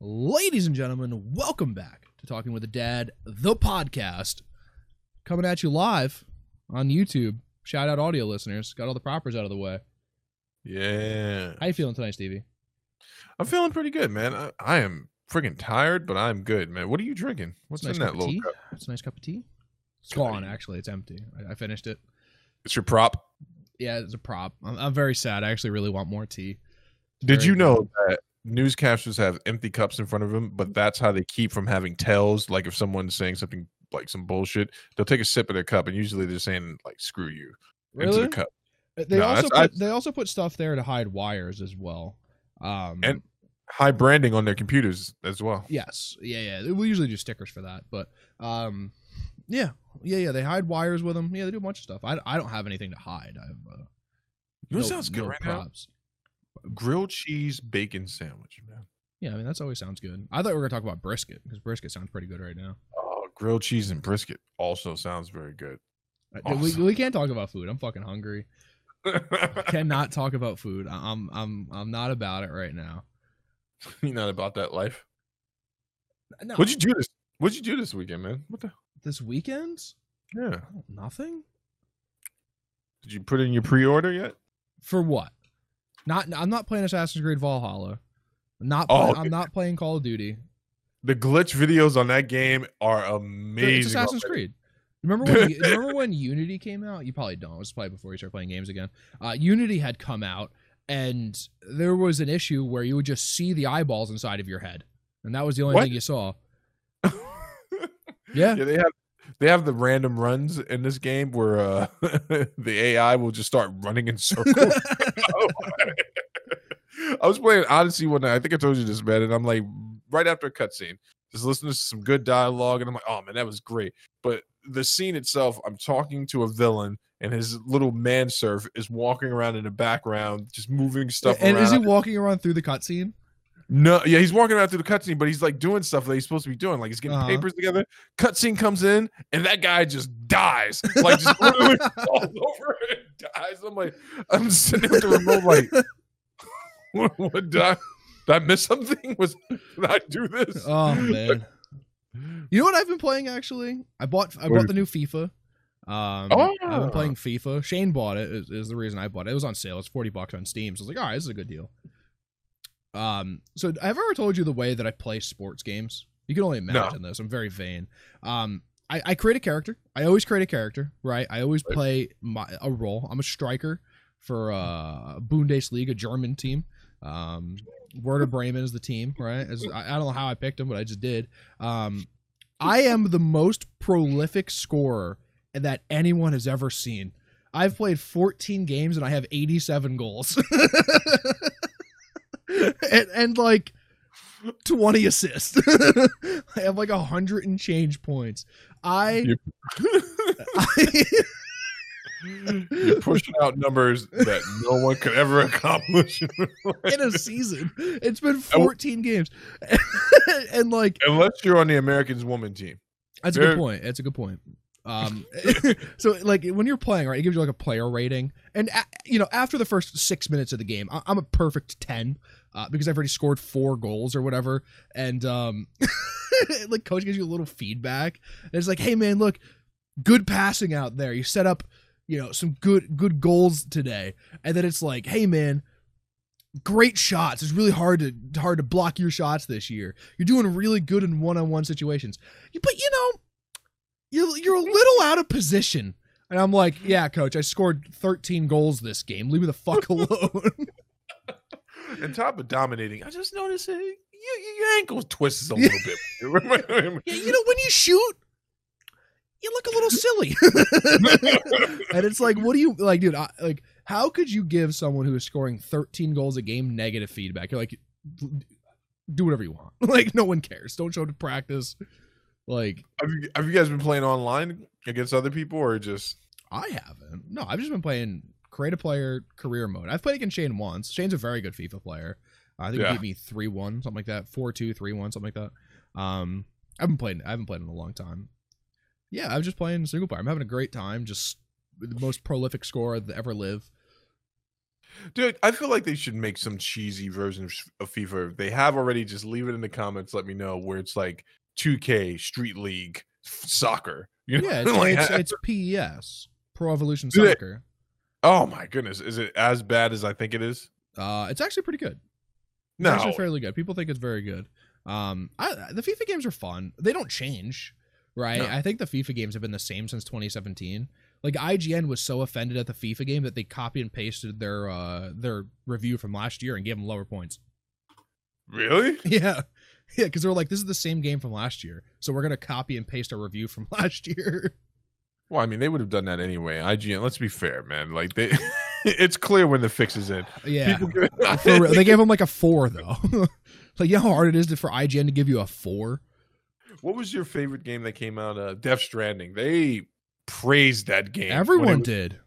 Ladies and gentlemen, welcome back to Talking with a Dad, the podcast. Coming at you live on YouTube. Shout out audio listeners. Got all the propers out of the way. Yeah. How you feeling tonight, Stevie? I'm feeling pretty good, man. I, I am freaking tired, but I'm good, man. What are you drinking? What's a in that little tea. cup? It's a nice cup of tea. It's gone, actually. It's empty. I, I finished it. It's your prop. Yeah, it's a prop. I'm, I'm very sad. I actually really want more tea. Did you good. know that newscasters have empty cups in front of them, but that's how they keep from having tells? Like if someone's saying something like some bullshit, they'll take a sip of their cup, and usually they're saying like "screw you" into Really? the cup. They No, also put, they also put stuff there to hide wires as well. Um, And high branding on their computers as well. Yes. Yeah, yeah. We usually do stickers for that, but um yeah. Yeah, yeah, they hide wires with them. Yeah, they do a bunch of stuff. I, I don't have anything to hide. I have uh, You know no- sounds good no right now? Grilled cheese bacon sandwich, man. Yeah, I mean that's always sounds good. I thought we were gonna talk about brisket because brisket sounds pretty good right now. Oh, grilled cheese and brisket also sounds very good. Uh, We, we can't talk about food. I'm fucking hungry. Cannot talk about food. I'm I'm I'm not about it right now. You're not about that life. No, What'd you do this? What'd you do this weekend, man? What the? this weekend? Yeah. Oh, nothing. Did you put in your pre-order yet? For what? Not. I'm not playing Assassin's Creed Valhalla. Not. Oh, play-. I'm not playing Call of Duty. The glitch videos on that game are It's amazing. Assassin's. Creed. Remember when? remember when Unity came out? You probably don't. It was probably before you started playing games again. Uh, Unity had come out, and there was an issue where you would just see the eyeballs inside of your head, and that was the only What? thing you saw. Yeah. yeah, they have they have the random runs in this game where uh, the AI will just start running in circles. I was playing Odyssey one night. I think I told you this, man. And I'm like, right after a cutscene, just listening to some good dialogue, and I'm like, oh man, that was great. But the scene itself, I'm talking to a villain, and his little manserf is walking around in the background, just moving stuff and around. is he walking around through the cutscene? No, yeah, he's walking around through the cutscene, but he's like doing stuff that he's supposed to be doing. Like he's getting Uh-huh. papers together. Cutscene comes in, and that guy just dies. Like just literally falls over and dies. I'm like, I'm sitting with the remote, like, what, what did I did I miss something? Was did I do this? Oh man. You know what I've been playing actually? I bought I bought the new FIFA. Um, Oh. I've been playing FIFA. Shane bought it. Is, is the reason I bought it. It was on sale. It's forty bucks on Steam. So I was like, all right, this is a good deal. Um, so I've ever told you the way that I play sports games. You can only No. imagine this. I'm very vain. Um, I, I create a character. I always create a character, right? I always play my a role. I'm a striker for uh Bundesliga, German team. Um, Werder Bremen is the team, right? As, I, I don't know how I picked them, but I just did. Um, I am the most prolific scorer that anyone has ever seen. I've played 14 games and I have 87 goals. and, and like 20 assists. I have like a hundred and change points. I, I You're pushing out numbers that no one could ever accomplish. in a season. It's been 14 games. and like Unless you're on the Americans woman team. That's a good point. That's a good point. Um, so like when you're playing, right, it gives you like a player rating, and a, you know after the first six minutes of the game, I, I'm a perfect ten uh, because I've already scored four goals or whatever, and um, like coach gives you a little feedback, and it's like, hey man, look, good passing out there. You set up, you know, some good good goals today, and then it's like, hey man. Great shots. It's really hard to hard to block your shots this year. You're doing really good in one-on-one situations. But you know, you're you're a little out of position. And I'm like, yeah, coach, I scored 13 goals this game. Leave me the fuck alone. And top of dominating, I just noticed uh, you, your ankle twists a little bit. yeah, you know, when you shoot, you look a little silly. and it's like, what do you like, dude? I, like, how could you give someone who is scoring 13 goals a game negative feedback? You're like, do whatever you want. Like, no one cares. Don't show up to practice. Like, have, you, have you guys been playing online against other people or just? I haven't. No, I've just been playing create a player career mode. I've played against Shane once. Shane's a very good FIFA player. I think Yeah. he beat me three one, something like that. Four two, three one, something like that. Um, I haven't played. I haven't played in a long time. Yeah, I was just playing single player. I'm having a great time. Just the most prolific scorer that ever live. Dude, I feel like they should make some cheesy version of, of FIFA. If they have already, just leave it in the comments. Let me know where it's like 2K Street League soccer. You know? Yeah, it's, Like, it's, it's PES, Pro Evolution Soccer. oh my goodness, is it as bad as I think it is? Uh, it's actually pretty good. It's No, actually fairly good. People think it's very good. Um, I, the FIFA games are fun. They don't change, right? No. I think the FIFA games have been the same since 2017. Like IGN was so offended at the FIFA game that they copy and pasted their uh their review from last year and gave them lower points. really? Yeah. Yeah, because they're like, this is the same game from last year. So we're gonna copy and paste our review from last year. Well, I mean, they would have done that anyway. IGN. Let's be fair, man. Like they, it's clear when the fix is in. yeah. People For real. They gave them like a four though. like, you know how hard it is to, for IGN to give you a four? What was your favorite game that came out? Uh, Death Stranding. They praised that game. Everyone was- did.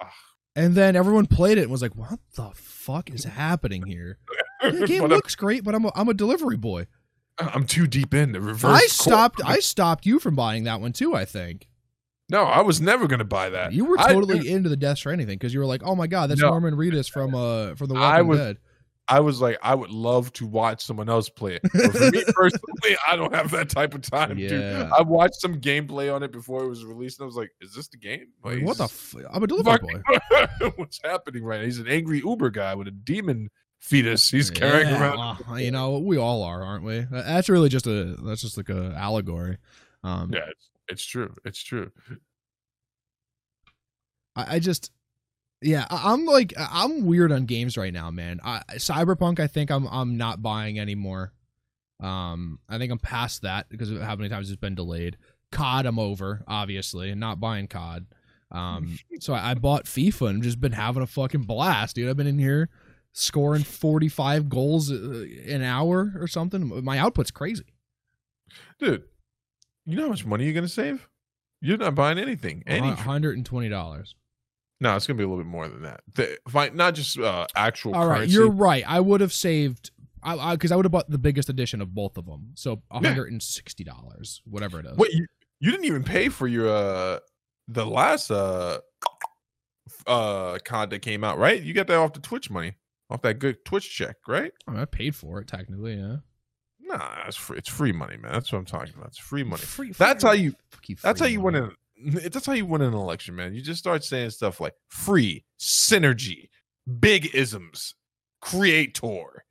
Ah. And then everyone played it and was like, "What the fuck is happening here?" The game I'm- looks great, but I'm a, I'm a delivery boy. I'm too deep in the reverse. I court. stopped. I stopped you from buying that one too. I think No, I was never gonna buy that. you were I- totally into the Death Stranding thing because you were like, "Oh my god, that's No. Norman Reedus from uh from the Walking I was- Dead." I was like, I would love to watch someone else play it. But for me personally, I don't have that type of time, dude. Yeah. I watched some gameplay on it before it was released, and I was like, "Is this the game? Like, what the? F- I'm a delivery boy. What's happening right now? He's an angry Uber guy with a demon fetus. He's carrying Yeah, around. well, you know, we all are, aren't we? That's really just a that's just like a allegory. Um, Yeah, it's, it's true. It's true. I, I just yeah I- i'm like i'm weird on games right now man I, cyberpunk i think i'm i'm not buying anymore um i think i'm past that because of how many times it's been delayed cod i'm over obviously and not buying cod um so I, I bought fifa and just been having a fucking blast dude i've been in here scoring 45 goals uh, an hour or something my output's crazy Dude, you know how much money you're gonna save? You're not buying anything. Any $120 no, it's gonna be a little bit more than that. The, fine, not just uh, actual All right, currency. you're right. I would have saved, I because I, would have bought the biggest edition of both of them. So one hundred and sixty dollars, whatever it is. Wait, you, you didn't even pay for your uh the last uh uh cod that came out, right? You got that off the Twitch money, off that good Twitch check, right? I, mean, I paid for it technically. Yeah, Nah, it's free. It's free money, man. That's what I'm talking about. It's free money. Free- That's free- how you. That's how you money. win an. That's how you win an election, man. You just start saying stuff like free, synergy, big isms, creator.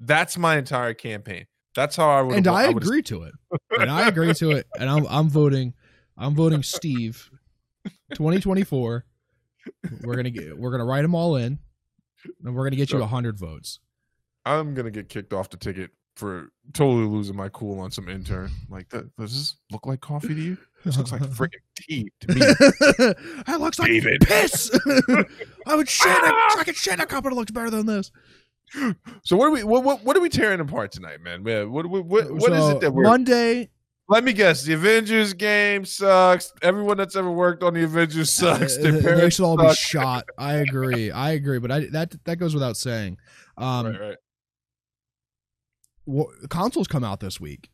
That's my entire campaign. That's how I would. And I would've- agree to it. And I agree to it. And I'm I'm voting. I'm voting Steve. 2024. We're gonna get. We're gonna write them all in, and we're gonna get you So- hundred votes. I'm gonna get kicked off the ticket for totally losing my cool on some intern. Like, that, does this look like coffee to you? This looks like freaking tea to me. that looks like David. piss. I would shit. in a- I could shit a cup, and it looks better than this. So what are we? What, what, what are we tearing apart tonight, man? What what what, what is So, it that we're? Monday? Let me guess. The Avengers game sucks. Everyone that's ever worked on the Avengers sucks. uh, Their they should all be shot. I agree. I agree. But I that that goes without saying. Um, right, right. wha- consoles come out this week.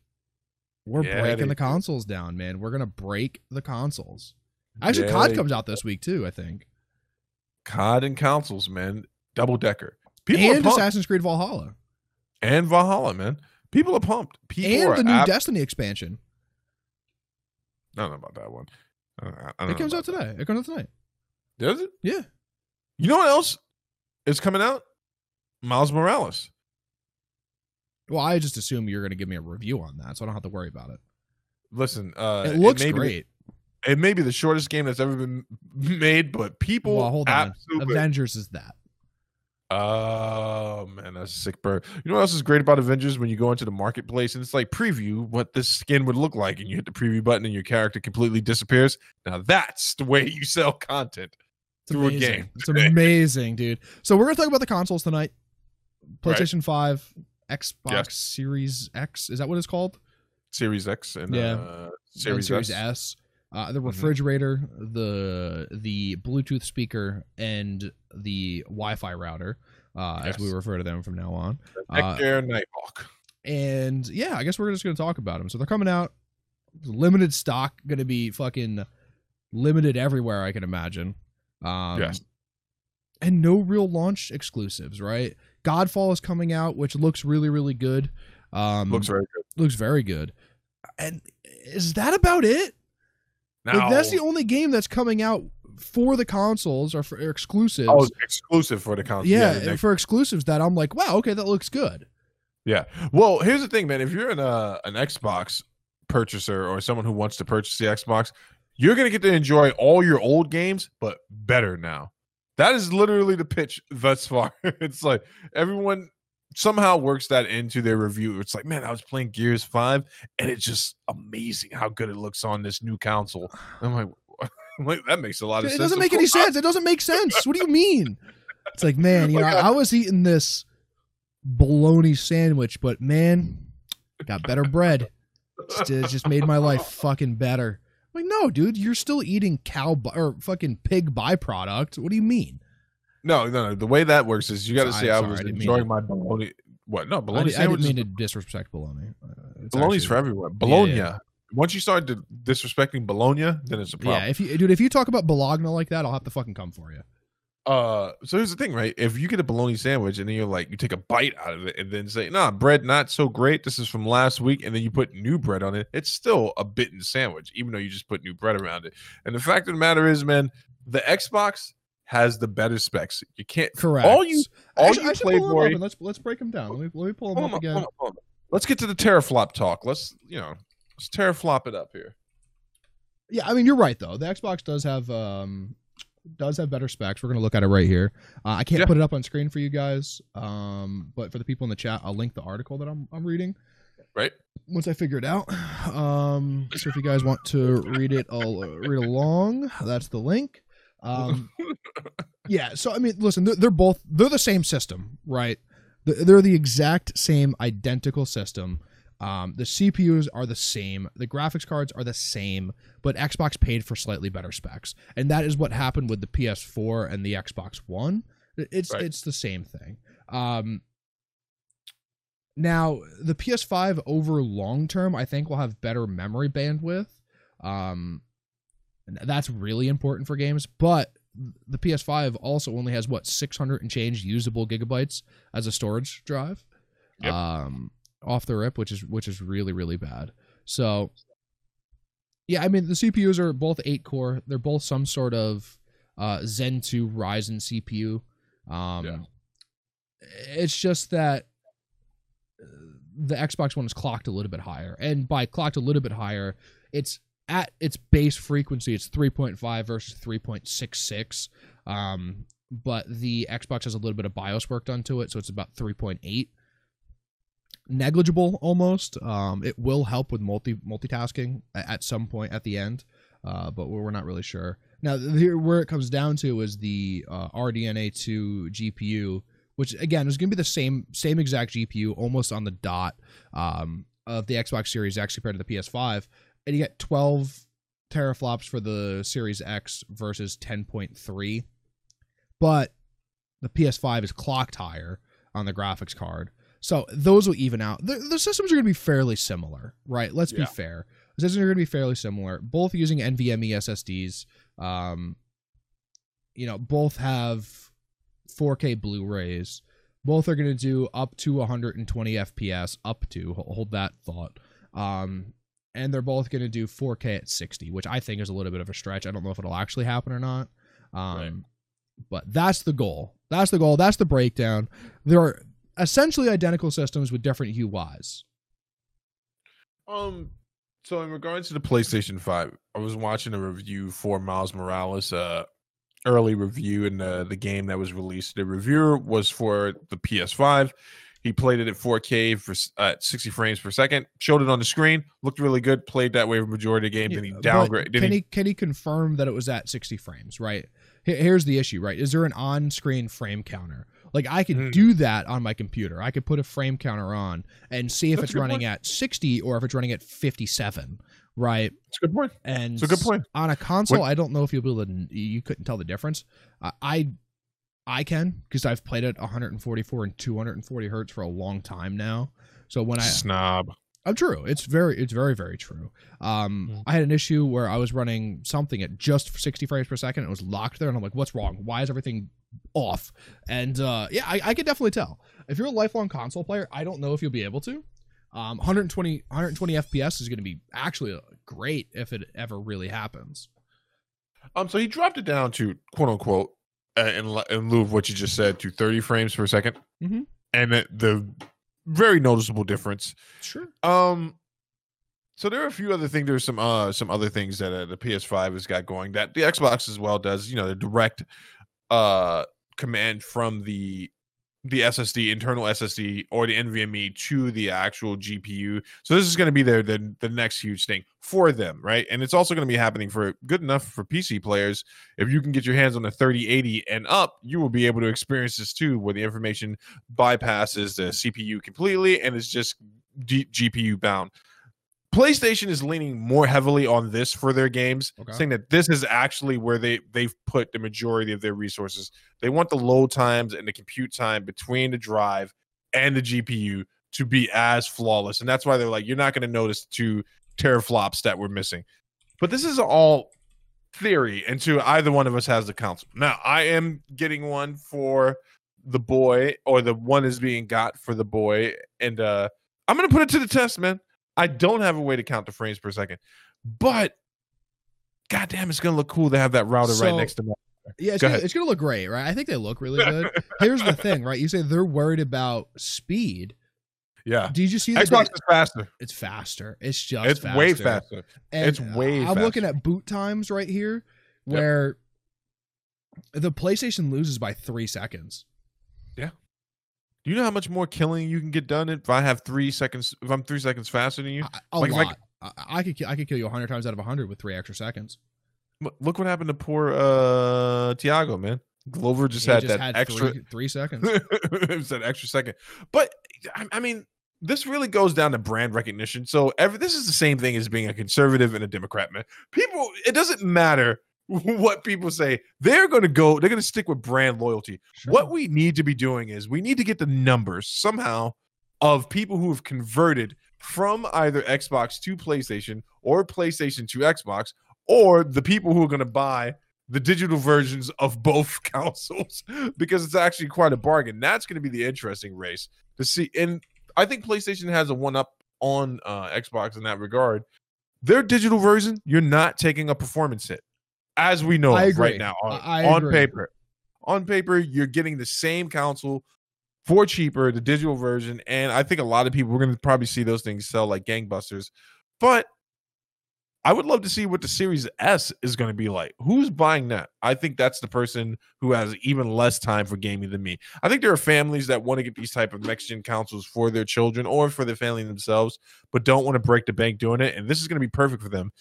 We're Yeah, breaking they the consoles down, man. We're gonna break the consoles. Actually, Yeah, COD they- comes out this week too. I think, COD and consoles, man. Double decker. People are and. Assassin's Creed Valhalla, and Valhalla, man. People are pumped. People and the new Destiny expansion. I don't know about that one. I don't, I don't It comes out about that. It comes out tonight. Does it? Yeah. You know what else is coming out? Miles Morales. Well, I just assume you're gonna give me a review on that, so I don't have to worry about it. Listen, uh, it looks the- great. it may be the shortest game that's ever been made, but people Well, hold on. absolutely. Avengers is that. Oh man, that's a sick bird. You know what else is great about Avengers when you go into the marketplace and it's like preview what this skin would look like, and you hit the preview button and your character completely disappears. Now that's the way you sell content It's through amazing. a game. It's amazing, dude. So we're gonna talk about the consoles tonight. PlayStation Five, Xbox Yes. Series X. Is that what it's called? Series X and Yeah. uh, And Series, Series S. S. Uh, the Mhm. refrigerator, the the Bluetooth speaker, and the Wi-Fi router, uh, as we refer to them from now on. Neck Uh, Nighthawk. and yeah, I guess we're just going to talk about them. So they're coming out, limited stock, going to be fucking limited everywhere. I can imagine. Um, Yes. and no real launch exclusives, right? Godfall is coming out, which looks really, really good. Um, Looks very good. looks very good. And is that about it? Now, Like, that's the only game that's coming out for the consoles or for exclusives. oh, exclusive for the console. yeah, next- for exclusives that I'm like, wow, okay, that looks good. yeah. Well, here's the thing, man. If you're an uh, an Xbox purchaser or someone who wants to purchase the Xbox, you're gonna get to enjoy all your old games, but better now. That is literally the pitch thus far. it's like everyone somehow works that into their review. It's like, man, I was playing Gears Five, and it's just amazing how good it looks on this new console. I'm like, I'm like, that makes a lot of It sense. It doesn't make any sense. It doesn't make sense. What do you mean? It's like, man, oh you know, I was eating this bologna sandwich, but man, got better bread. Just- It just made my life fucking better. I'm like, no, dude, you're still eating cow or fucking pig byproduct. What do you mean? No, no, no. The way that works is you got to say I sorry, was I enjoying my bologna. What? No, I, bologna di- I didn't mean to disrespect bologna. Uh, it's Bologna's actually- for everyone. Bologna. yeah. Once you start to disrespecting bologna, then it's a problem. Yeah, if you, dude, if you talk about bologna like that, I'll have to fucking come for you. Uh, so here's the thing, right? If you get a bologna sandwich and then you're like, you take a bite out of it and then say, "Nah, bread not so great. This is from last week," and then you put new bread on it, it's still a bitten sandwich, even though you just put new bread around it. And the fact of the matter is, man, the Xbox has the better specs. You can't Correct. All you, all should, you I should pull 'em up Playboy. let's let's break them down. Let me let me pull them up on, again. hold on. Let's get to the teraflop talk. Let's, you know, let's teraflop it up here. Yeah, I mean you're right though. The Xbox does have um does have better specs. We're gonna look at it right here. Uh, I can't Yeah. put it up on screen for you guys, um, but for the people in the chat, I'll link the article that I'm I'm reading Right? once I figure it out. Um, so if you guys want to read it, I'll read along. That's the link. Um, yeah. So I mean, listen, they're, they're both they're the same system, right? They're the exact same, identical system. Um, the CPUs are the same, the graphics cards are the same, but Xbox paid for slightly better specs, and that is what happened with the PS4 and the Xbox One. It's Right. it's the same thing. Um, now the PS5 over long term, I think will have better memory bandwidth. Um, and that's really important for games, but the PS5 also only has what 600 and change usable gigabytes as a storage drive. Yep. Um, off the rip, which is which is really really bad. So, yeah, I mean the CPUs are both eight core. They're both some sort of uh, Zen 2 Ryzen CPU. Um, Yeah. It's just that uh, the Xbox One is clocked a little bit higher, and by clocked a little bit higher, it's at its base frequency. It's 3.5 versus 3.66. Um, but the Xbox has a little bit of BIOS work done to it, so it's about 3.8 negligible almost. Um, it will help with multi multitasking at some point at the end, uh, but we're not really sure. Now, where it comes down to is the uh, RDNA two GPU, which again is going to be the same same exact GPU, almost on the dot um, of the Xbox Series X compared to the PS5, and you get 12 teraflops for the Series X versus 10.3, but the PS5 is clocked higher on the graphics card. So those will even out. The, the systems are going to be fairly similar, right? Let's be fair. The systems are going to be fairly similar. Both using NVMe SSDs. Um, you know, both have 4K Blu-rays. Both are going to do up to 120 FPS. Up to hold that thought. Um, and they're both going to do 4K at 60, which I think is a little bit of a stretch. I don't know if it'll actually happen or not. Um, Right. but that's the goal. That's the goal. That's the breakdown. There are essentially identical systems with different UIs. Um, so in regards to the PlayStation Five, I was watching a review for Miles Morales, uh, early review in the the game that was released. The reviewer was for the PS5. He played it at 4K for uh, 60 frames per second. Showed it on the screen. Looked really good. Played that way for majority of the game. then he But downgraded. Can he, he can he confirm that it was at 60 frames? Right. Here- Here's the issue. Right. Is there an on-screen frame counter? Like I could Hmm. do that on my computer. I could put a frame counter on and see if That's it's running point. at 60 or if it's running at 57. Right. it's a good point. And It's a good point. on a console, When- I don't know if you'll be able to. You couldn't tell the difference. Uh, I, I can because I've played at 144 and 240 hertz for a long time now. So when I Snob. I'm true. It's very, it's very, very true. Um, Mhm. I had an issue where I was running something at just 60 frames per second. And it was locked there, and I'm like, "What's wrong? Why is everything off?" And uh, yeah, I, I could definitely tell. If you're a lifelong console player, I don't know if you'll be able to. Um, 120, 120 FPS is going to be actually uh, great if it ever really happens. Um, so he dropped it down to quote unquote, uh, in, in lieu of what you just said, to 30 frames per 2nd Mhm. and the, the very noticeable difference. Sure. Um, so there are a few other things. There's some uh some other things that uh, the PS5 has got going that the Xbox as well does. You know, the direct uh command from the the SSD, internal SSD, or the NVMe to the actual GPU. So this is going to be their the, the next huge thing for them, right? And it's also going to be happening for good enough for PC players. If you can get your hands on the 3080 and up, you will be able to experience this too, where the information bypasses the CPU completely and is just G- GPU bound. PlayStation is leaning more heavily on this for their games, Okay. saying that this is actually where they they've put the majority of their resources. They want the load times and the compute time between the drive and the GPU to be as flawless, and that's why they're like, you're not going to notice two teraflops that we're missing. But this is all theory until either one of us has the console. Now, I am getting one for the boy, or the one is being got for the boy, and uh I'm gonna put it to the test, man. I don't have a way to count the frames per second, but goddamn, it's gonna look cool to have that router right next to me. Yeah, it's Go gonna, it's gonna look great, right? I think they look really good. Here's the thing, right? You say they're worried about speed. Yeah, Did you see that Xbox is faster. it's faster. It's just It's faster. way faster. And It's way I'm looking at boot times right here Yep. where the PlayStation loses by three seconds. Do you know how much more killing you can get done if I have three seconds? If I'm three seconds faster than you, I- A Like, lot. I, I could I could kill you hundred times out of hundred with three extra seconds. Look- look what happened to poor uh Tiago, man. Glover just He had just that had extra. three, three seconds. it was that extra second. But I, I mean, this really goes down to brand recognition. So every this is the same thing as being a conservative and a Democrat, man. People, it doesn't matter what people say. They're going to go. They're going to stick with brand loyalty. Sure. What we need to be doing is we need to get the numbers somehow of people who have converted from either Xbox to PlayStation or PlayStation to Xbox, or the people who are going to buy the digital versions of both consoles because it's actually quite a bargain. That's going to be the interesting race to see. And I think PlayStation has a one up on uh, Xbox in that regard. Their digital version, you're not taking a performance hit, as we know right now on, on paper. On paper, you're getting the same console for cheaper, the digital version, and I think a lot of people we're going to probably see those things sell like gangbusters. But I would love to see what the Series S is going to be like. Who's buying that? I think that's the person who has even less time for gaming than me. I think there are families that want to get these type of next gen consoles for their children or for their family themselves, but don't want to break the bank doing it. And this is going to be perfect for them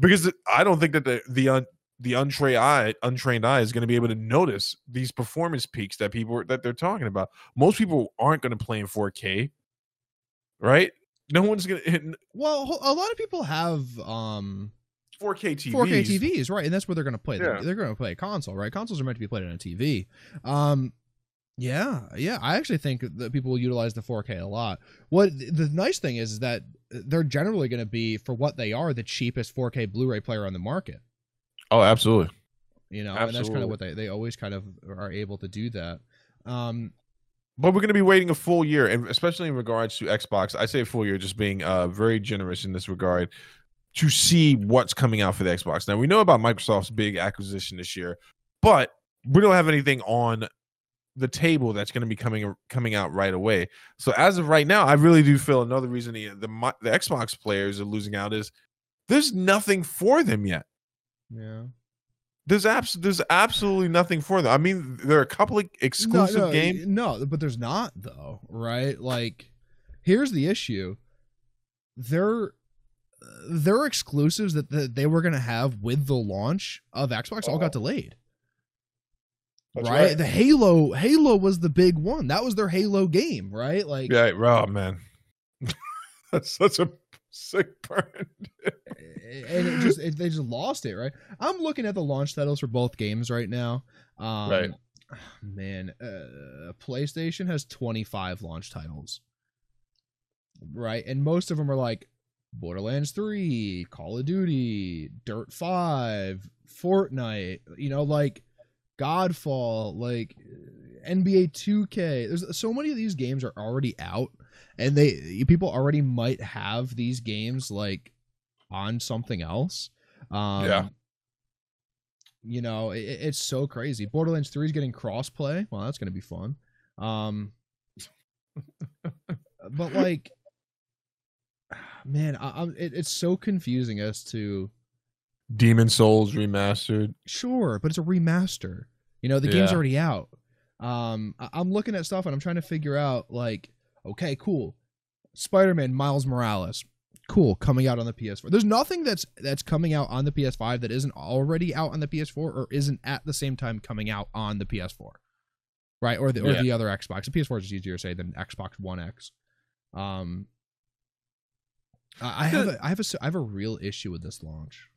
because I don't think that the the the untrained eye untrained eye is going to be able to notice these performance peaks that people are- that they're talking about. Most people aren't going to play in 4K, right? No one's going to Well, a lot of people have um 4K TVs. 4K TVs, right? And that's where they're going to play. They're, Yeah. they're going to play a console, right? Consoles are meant to be played on a TV. Um, yeah, yeah. I actually think that people will utilize the 4K a lot. What the nice thing is, is that they're generally going to be, for what they are, the cheapest 4K Blu-ray player on the market. Oh, absolutely. You know, and that's kind of what they they always kind of are able to do that. Um, But we're going to be waiting a full year, and especially in regards to Xbox, I say a full year, just being uh, very generous in this regard, to see what's coming out for the Xbox. Now we know about Microsoft's big acquisition this year, but we don't have anything on the table that's going to be coming coming out right away. So as of right now, I really do feel another reason the the, the Xbox players are losing out is there's nothing for them yet. Yeah. There's abs- there's absolutely nothing for them. I mean, there are a couple of exclusive no, no, games. No, but there's not though, right? Like, here's the issue: their their exclusives that, that they were going to have with the launch of Xbox all Uh-huh. got delayed. Right? right. The Halo Halo was the big one. That was their Halo game, right? Like, Yeah, oh man, that's such a sick burn. And it just it, they just lost it, right? I'm looking at the launch titles for both games right now. Um, Right. Man, uh, PlayStation has 25 launch titles. right? And most of them are like Borderlands 3, Call of Duty, Dirt 5, Fortnite, you know, like Godfall, like NBA 2K. There's so many of these games are already out and they people already might have these games like on something else. Um Yeah. You know, it, it's so crazy. Borderlands 3 is getting crossplay. Well, that's going to be fun. Um but like man, I, I'm it, it's so confusing as to Demon Souls remastered. sure, but it's a remaster. You know, the game's already out. Um, I- I'm looking at stuff and I'm trying to figure out like, okay, cool, Spider-Man Miles Morales, cool, coming out on the PS4. There's nothing that's that's coming out on the PS5 that isn't already out on the PS4 or isn't at the same time coming out on the PS4, right? Or the or Yeah. the other Xbox. The PS4 is easier to say than Xbox One X. Um, I have a I have a I have a real issue with this launch.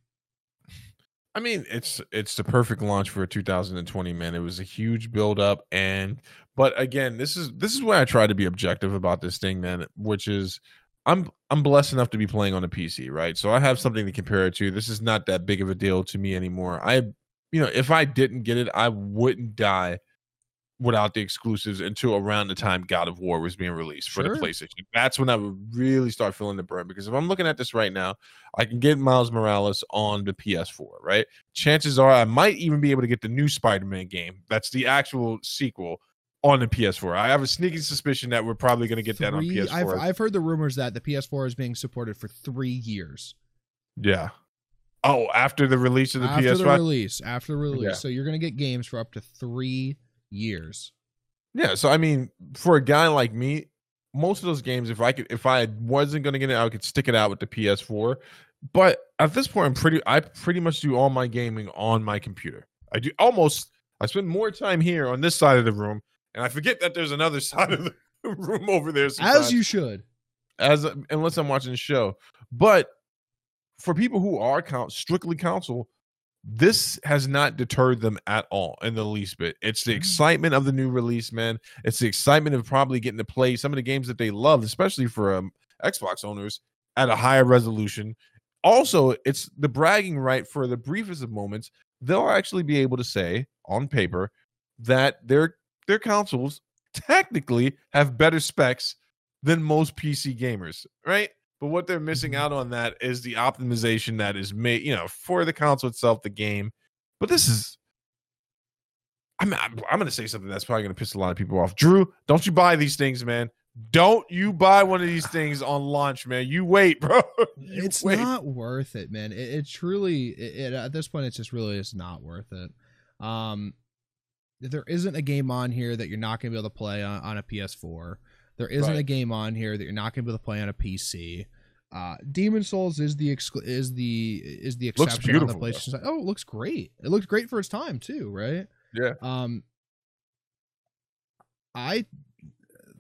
I mean, it's it's the perfect launch for 2020, man. It was a huge build up and but again, this is this is where I try to be objective about this thing, man, which is I'm I'm blessed enough to be playing on a PC, right? So I have something to compare it to. This is not that big of a deal to me anymore. I you know, if I didn't get it, I wouldn't die without the exclusives until around the time God of War was being released for Sure. the PlayStation. That's when I would really start feeling the burn because if I'm looking at this right now, I can get Miles Morales on the PS4, right? Chances are I might even be able to get the new Spider-Man game. That's the actual sequel on the PS4. I have a sneaking suspicion that we're probably going to get that on PS4. I've I've heard the rumors that the PS4 is being supported for three years yeah. Oh, after the release of the after PS5. release. After the release, Yeah. so you're gonna get games for up to three years. Yeah, so I mean, for a guy like me, most of those games, if I could, if I wasn't going to get it, I could stick it out with the PS4. But at this point, I'm pretty, I pretty much do all my gaming on my computer. I do almost, I spend more time here on this side of the room, and I forget that there's another side of the room over there. sometimes As you should. as unless I'm watching the show. But for people who are count strictly counsel, this has not deterred them at all in the least bit. It's the Mm. excitement of the new release, man. It's the excitement of probably getting to play some of the games that they love, especially for um, Xbox owners at a higher resolution. Also, it's the bragging right for the briefest of moments. They'll actually be able to say on paper that their their consoles technically have better specs than most PC gamers, right? But what they're missing Mhm. out on that is the optimization that is made, you know, for the console itself, the game. But this is, I'm, I'm, I'm going to say something that's probably going to piss a lot of people off. Drew, don't you buy these things, man. Don't you buy one of these things on launch, man. You wait, bro. You it's wait. not worth it, man. It, it truly, it, it, at this point, it's just really is not worth it. Um, there isn't a game on here that you're not going to be able to play on, on a PS4. There isn't a game on here that you're not going to be able to play on a PC. Uh, Demon Souls is the exclu- is the is the Looks exception on the. PlayStation side. Oh, it looks great. It looked great for its time too, right? Yeah. Um, I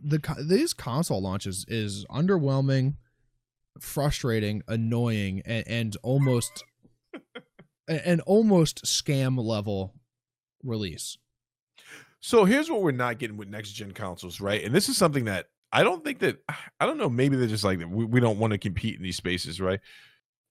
the these console launches is underwhelming, frustrating, annoying, and, and almost an almost scam level release. So here's what we're not getting with next gen consoles, right? And this is something that I don't think that I don't know. Maybe they're just like we, we don't want to compete in these spaces, right?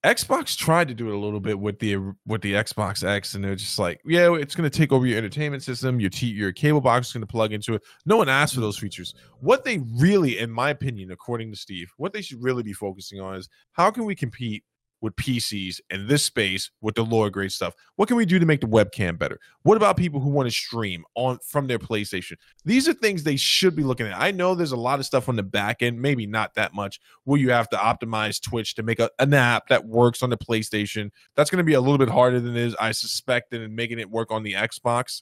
Xbox tried to do it a little bit with the with the Xbox X, and they're just like, yeah, it's going to take over your entertainment system. Your t- your cable box is going to plug into it. No one asked for those features. What they really, in my opinion, according to Steve, what they should really be focusing on is how can we compete with PCs and this space with the lower grade stuff? What can we do to make the webcam better? What about people who want to stream on from their PlayStation? These are things they should be looking at. I know there's a lot of stuff on the back end, maybe not that much, where you have to optimize Twitch to make a, an app that works on the PlayStation. That's going to be a little bit harder than is, I suspect, than making it work on the Xbox.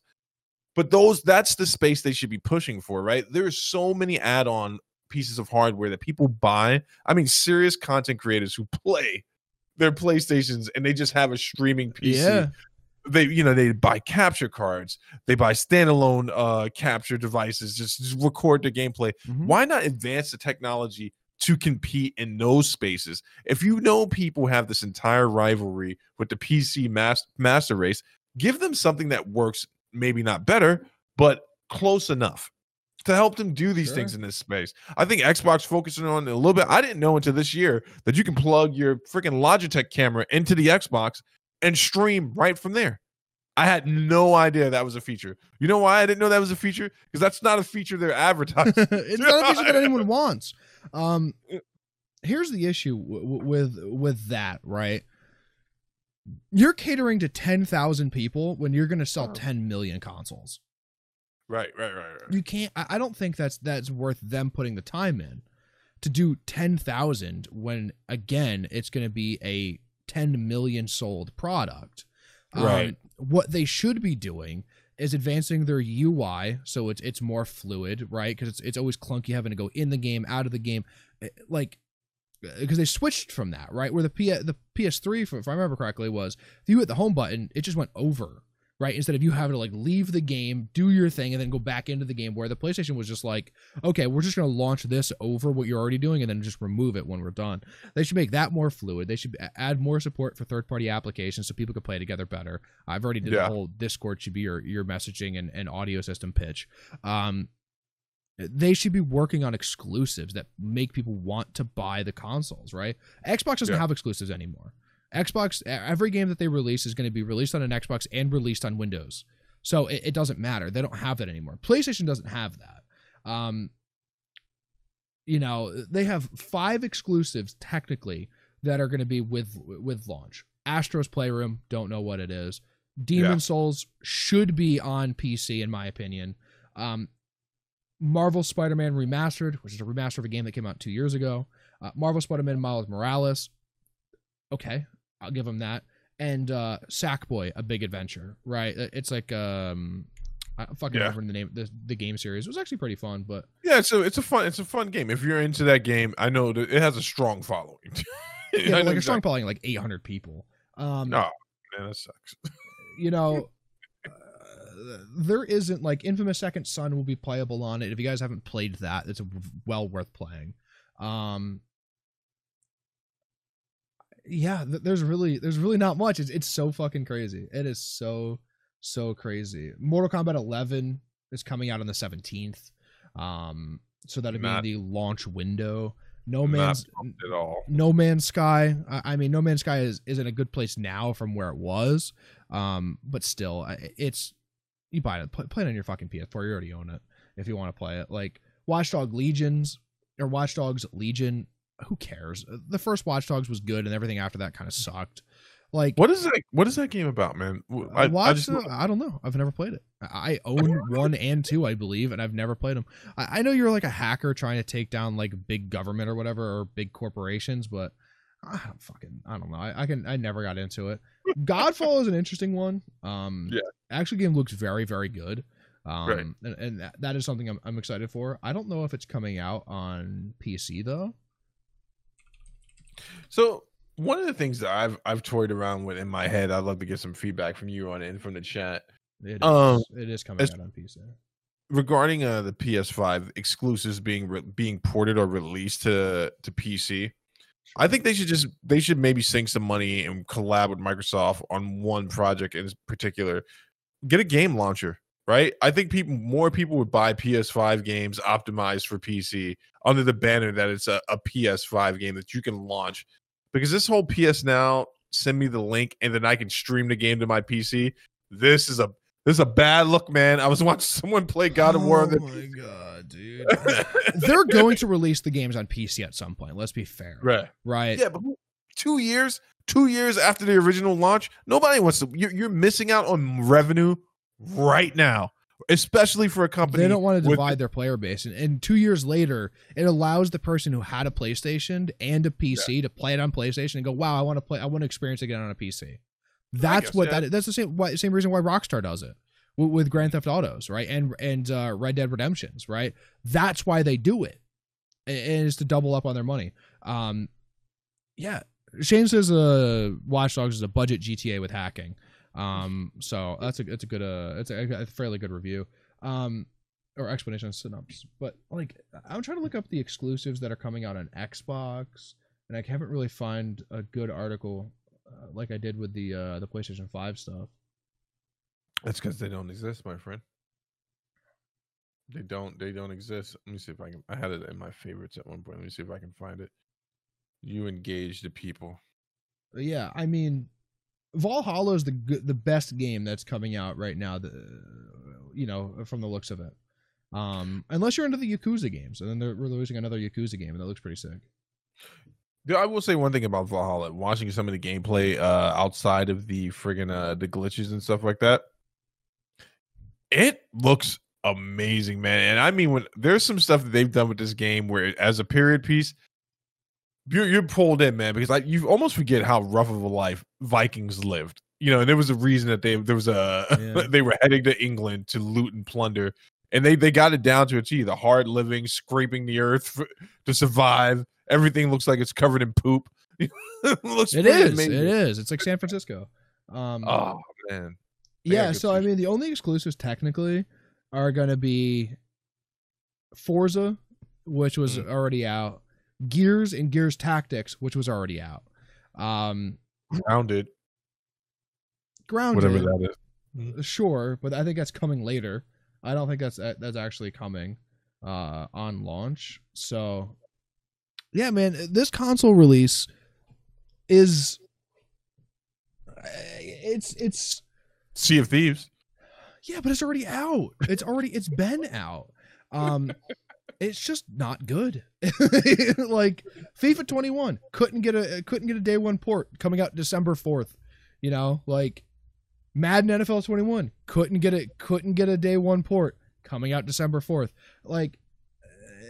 But those that's the space they should be pushing for, right? There's so many add-on pieces of hardware that people buy. I mean, serious content creators who play their PlayStations and they just have a streaming PC Yeah, they you know they buy capture cards. They buy standalone uh capture devices just, just record their gameplay. Mhm. why not advance the technology to compete in those spaces? If you know people have this entire rivalry with the pc mas- master race give them something that works maybe not better but close enough to help them do these Sure. things in this space. I think Xbox focusing on it a little bit. I didn't know until this year that you can plug your freaking Logitech camera into the Xbox and stream right from there. I had no idea that was a feature. You know why I didn't know that was a feature? Because that's not a feature they're advertising. it's not a feature that anyone wants. Um, here's the issue w- w- with with that, right? You're catering to ten thousand people when you're going to sell Uh-huh. ten million consoles. Right, right, right, right. You can't. I I don't think that's that's worth them putting the time in to do ten thousand when again it's going to be a ten million sold product. Um, Right. What they should be doing is advancing their UI so it's it's more fluid, right? Because it's it's always clunky having to go in the game, out of the game, Eh, like because they switched from that, right? Where the P the PS3, if I remember correctly, was if you hit the home button, it just went over, right? Instead of you having to like leave the game, do your thing, and then go back into the game. Where the PlayStation was just like, okay, we're just gonna launch this over what you're already doing, and then just remove it when we're done. They should make that more fluid. They should add more support for third party applications so people can play together better. I've already did Yeah. the whole Discord should be your your messaging and, and audio system pitch. Um, they should be working on exclusives that make people want to buy the consoles, right? Xbox doesn't Yeah. have exclusives anymore. Xbox, every game that they release is going to be released on an Xbox and released on Windows. So it, it doesn't matter. They don't have that anymore. PlayStation doesn't have that. Um, you know, they have five exclusives technically that are going to be with with launch. Astro's Playroom, don't know what it is. Demon Yeah. Souls should be on PC in my opinion. Um, Marvel Spider-Man Remastered, which is a remaster of a game that came out two years ago. Uh, Marvel Spider-Man Miles Morales. Okay, I'll give them that. And uh, Sackboy: A Big Adventure. Right? It's like um, I fucking Yeah. remember the name. The, the game series it was actually pretty fun, but Yeah, so it's a fun, it's a fun game. If you're into that game, I know that it has a strong following. yeah, I but know like a strong following, like 800 people. Um, No, man, that sucks. you know, uh, there isn't like Infamous Second Son will be playable on it. If you guys haven't played that, it's well worth playing. Um, yeah, th- there's really there's really not much. It's it's so fucking crazy. It is so so crazy. Mortal Kombat 11 is coming out on the 17th. Um, so that'll Not- be in the launch window. No man's at all. no Man's Sky. I, I mean, No Man's Sky is is in a good place now from where it was. Um, but still, it's you buy it, play, play it on your fucking PS4. You already own it if you want to play it. Like Watchdog Legions or Watchdogs Legion. Who cares? The first Watchdogs was good, and everything after that kind of sucked. Like What is that? What is that game about, man? W- I, Watch, I just uh, I don't know. I've never played it. I I own one and two, I believe, and I've never played them. I, I know you're like a hacker trying to take down like big government or whatever or big corporations, but I don't fucking I don't know. I, I can I never got into it. Godfall is an interesting one. Um, Yeah. actually, game looks very very good. Um, Right. and, and that, that is something I'm I'm excited for. I don't know if it's coming out on PC though. So one of the things that I've I've toyed around with in my head, I'd love to get some feedback from you on it and from the chat It is. Um, it is coming out on PC. regarding uh, the PS5 exclusives being re- being ported or released to to PC. I think they should just they should maybe sink some money and collab with Microsoft on one project in particular. Get a game launcher, right? I think people more people would buy PS5 games optimized for PC under the banner that it's a, a PS5 game that you can launch. Because this whole PS Now, send me the link and then I can stream the game to my PC. This is a this is a bad look, man. I was watching someone play God of War. Oh their my god, dude. They're going to release the games on PC at some point. Let's be fair, right. right? Yeah, but two years, two years after the original launch, nobody wants to. You're, you're missing out on revenue right now, especially for a company. They don't want to with- divide their player base, and, and two years later, it allows the person who had a PlayStation and a PC to play it on PlayStation and go, "Wow, I want to play. I want to experience it again on a PC." That's guess, what yeah. that. Is. That's the same. Why, same reason why Rockstar does it with, with Grand Theft Autos, right? And and uh, Red Dead Redemptions, right? That's why they do it, and and it's to double up on their money. Um, yeah. Shane says, "Uh, Watch Dogs is a budget GTA with hacking." Um, so that's a that's a good uh, it's a, a fairly good review. Um, or explanation of synopsis. But like, I'm trying to look up the exclusives that are coming out on Xbox, and I haven't really find a good article uh, like I did with the uh the PlayStation Five stuff. That's because they don't exist, my friend. They don't. They don't exist. Let me see if I can. I had it in my favorites at one point. Let me see if I can find it. You engage the people. Yeah, I mean, Valhalla is the the best game that's coming out right now. The, you know, from the looks of it. Um, unless you're into the Yakuza games, and then they're releasing another Yakuza game, and that looks pretty sick. Yeah, I will say one thing about Valhalla. Watching some of the gameplay uh, outside of the friggin' uh, the glitches and stuff like that, it looks amazing, man. And I mean, when there's some stuff that they've done with this game where, as a period piece, you're, you're pulled in, man, because like you almost forget how rough of a life Vikings lived. You know, and there was a reason that they there was a yeah. they were heading to England to loot and plunder, and they they got it down to a T. The hard living, scraping the earth for, to survive. Everything looks like it's covered in poop. it it is. Amazing. It is. It's like San Francisco. Um, oh man. Yeah. So I mean, the only exclusives technically are going to be Forza, which was mm. already out, Gears and Gears Tactics, which was already out. Um, Grounded. Grounded. Whatever that is. Mm. Sure, but I think that's coming later. I don't think that's that's actually coming uh on launch. So yeah, man, this console release is it's it's Sea of Thieves. Yeah, but it's already out. It's already it's been out. Um it's just not good. like FIFA 21 couldn't get a couldn't get a day one port coming out December 4th. You know, like Madden NFL 21 couldn't get it couldn't get a day one port coming out December 4th. Like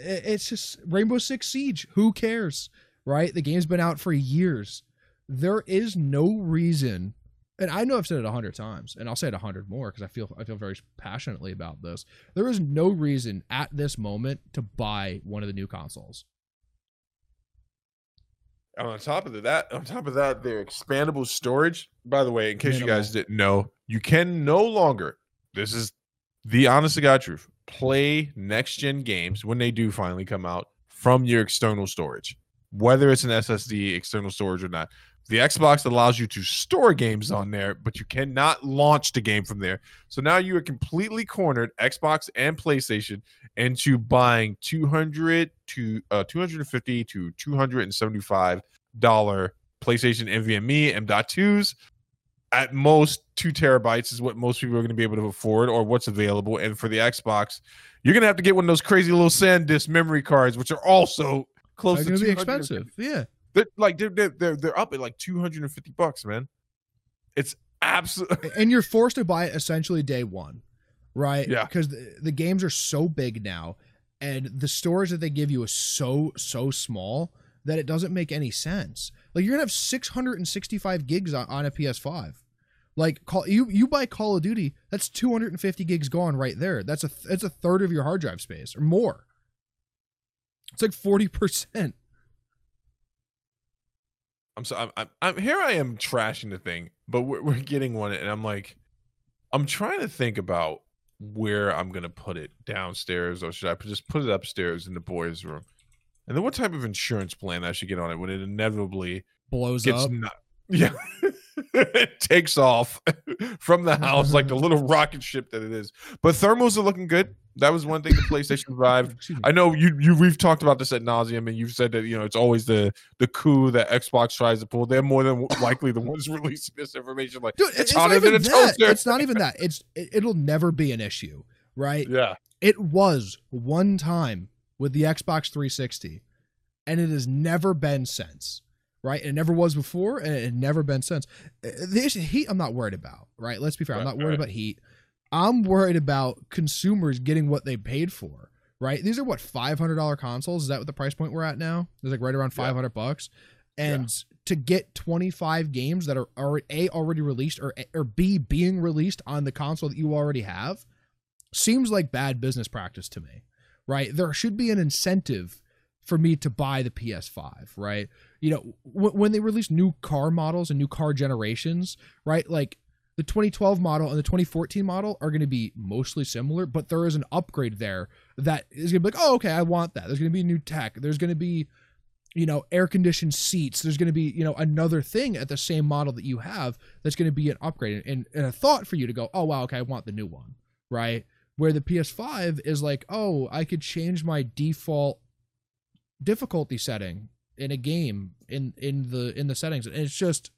it's just Rainbow Six Siege. Who cares? Right? The game's been out for years. There is no reason and I know I've said it a hundred times, and I'll say it a hundred more because I feel I feel very passionately about this. There is no reason at this moment to buy one of the new consoles. On top of that, on top of that, their expandable storage. By the way, in case Minimal. you guys didn't know, you can no longer. This is the honest to God truth. Play next gen games when they do finally come out from your external storage, whether it's an SSD external storage or not. The Xbox allows you to store games on there, but you cannot launch the game from there. So now you are completely cornered, Xbox and PlayStation, into buying 200 to uh, 250 to 275 dollar PlayStation NVMe M.2s. At most, two terabytes is what most people are going to be able to afford, or what's available. And for the Xbox, you're going to have to get one of those crazy little SanDisk memory cards, which are also close to be expensive. Yeah. They're like they're they're they're up at like two hundred and fifty bucks, man. It's absolutely and you're forced to buy it essentially day one, right? Yeah, because the, the games are so big now, and the storage that they give you is so so small that it doesn't make any sense. Like you're gonna have 665 gigs on, on a PS5. Like call you you buy Call of Duty, that's 250 gigs gone right there. That's a that's a third of your hard drive space or more. It's like 40%. I'm so I'm, I'm, I'm, here. I am trashing the thing, but we're, we're getting one, and I'm like, I'm trying to think about where I'm gonna put it downstairs, or should I just put it upstairs in the boys' room? And then what type of insurance plan I should get on it when it inevitably blows up? Not, yeah, it takes off from the house like the little rocket ship that it is. But thermals are looking good. That was one thing the PlayStation Five. I know you you we've talked about this at nauseum, and you've said that you know it's always the the coup that Xbox tries to pull. They're more than likely the ones releasing this information. Like Dude, it's, it's hotter than a toaster. It's not even that. It's it, it'll never be an issue, right? Yeah. It was one time with the Xbox 360, and it has never been since right? It never was before, and it never been since. Uh, the issue, heat, I'm not worried about, right? Let's be fair. I'm not worried right. about heat. I'm worried about consumers getting what they paid for, right? These are what $500 consoles. Is that what the price point we're at now? It's like right around 500 yeah. bucks. And yeah. to get 25 games that are, are A, already released or, or B, being released on the console that you already have seems like bad business practice to me, right? There should be an incentive for me to buy the PS5, right? You know, w- when they release new car models and new car generations, right? Like the 2012 model and the 2014 model are going to be mostly similar, but there is an upgrade there that is going to be like, oh, okay, I want that. There's going to be new tech. There's going to be, you know, air conditioned seats. There's going to be, you know, another thing at the same model that you have that's going to be an upgrade and, and a thought for you to go, oh, wow, okay, I want the new one, right? Where the PS5 is like, oh, I could change my default difficulty setting in a game in in the in the settings, and it's just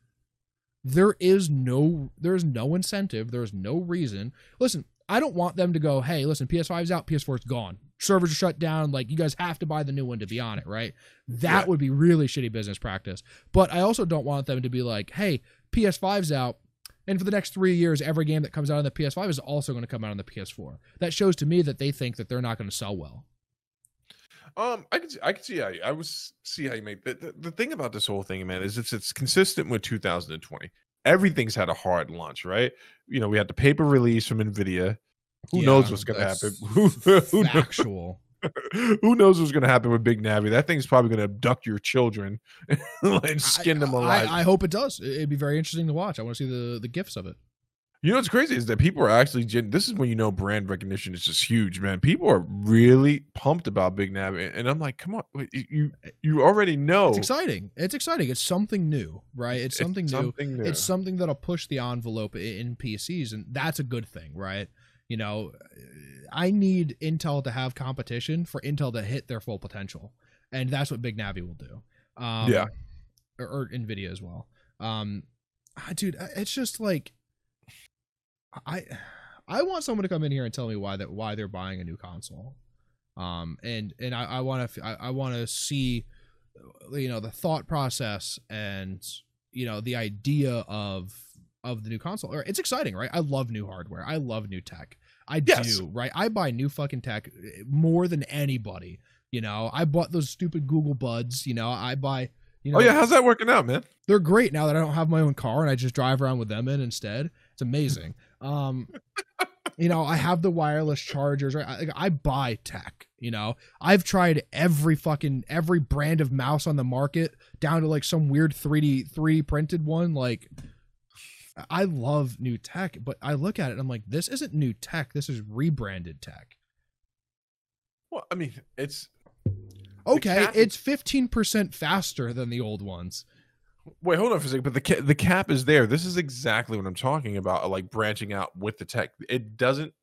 there is no there's no incentive, there's no reason. Listen, I don't want them to go, hey, listen, PS5's out, PS4's gone. Servers are shut down. Like, you guys have to buy the new one to be on it, right? That Yeah. would be really shitty business practice. But I also don't want them to be like, hey, PS5's out. And for the next three years, every game that comes out on the PS5 is also going to come out on the PS4. That shows to me that they think that they're not going to sell well. Um, I can see, I can see how you, I was see how you make the, the the thing about this whole thing, man, is it's it's consistent with 2020. Everything's had a hard launch, right? You know, we had the paper release from Nvidia. Who Yeah, knows what's gonna happen? Who, Factual. who knows what's gonna happen with Big Navi? That thing's probably gonna abduct your children and skin them alive. I, I hope it does. It'd be very interesting to watch. I want to see the the gifts of it. You know what's crazy is that people are actually. This is when you know brand recognition is just huge, man. People are really pumped about Big Navi, and I'm like, come on, you- you already know It's exciting. It's exciting. It's something new, right? It's something new. something new. It's something that'll push the envelope in PCs, and that's a good thing, right? You know, I need Intel to have competition for Intel to hit their full potential, and that's what Big Navi will do. Um, Yeah. or, or Nvidia as well. Um, ah, dude, it's just like I I want someone to come in here and tell me why that why they're buying a new console. Um, and and I, I want to I, I want to see you know the thought process and you know the idea of of the new console. It's exciting right? I love new hardware. I love new tech. I Yes. do right? I buy new fucking tech eh, more than anybody you know? I bought those stupid google buds you know? I buy you know oh yeah, how's that working out, man? they're great now that i don't have my own car and i just drive around with them in instead. It's amazing um you know i have the wireless chargers right? I, I buy tech you know? I've tried every fucking every brand of mouse on the market down to like some weird 3d 3 printed one like i love new tech but i look at it and i'm like this isn't new tech. This is rebranded tech. Well, I mean, it's okay it's 15% faster than the old ones wait, hold on for a second. But the ca- the cap is there. This is exactly what I'm talking about. Uh, like branching out with the tech. It doesn't.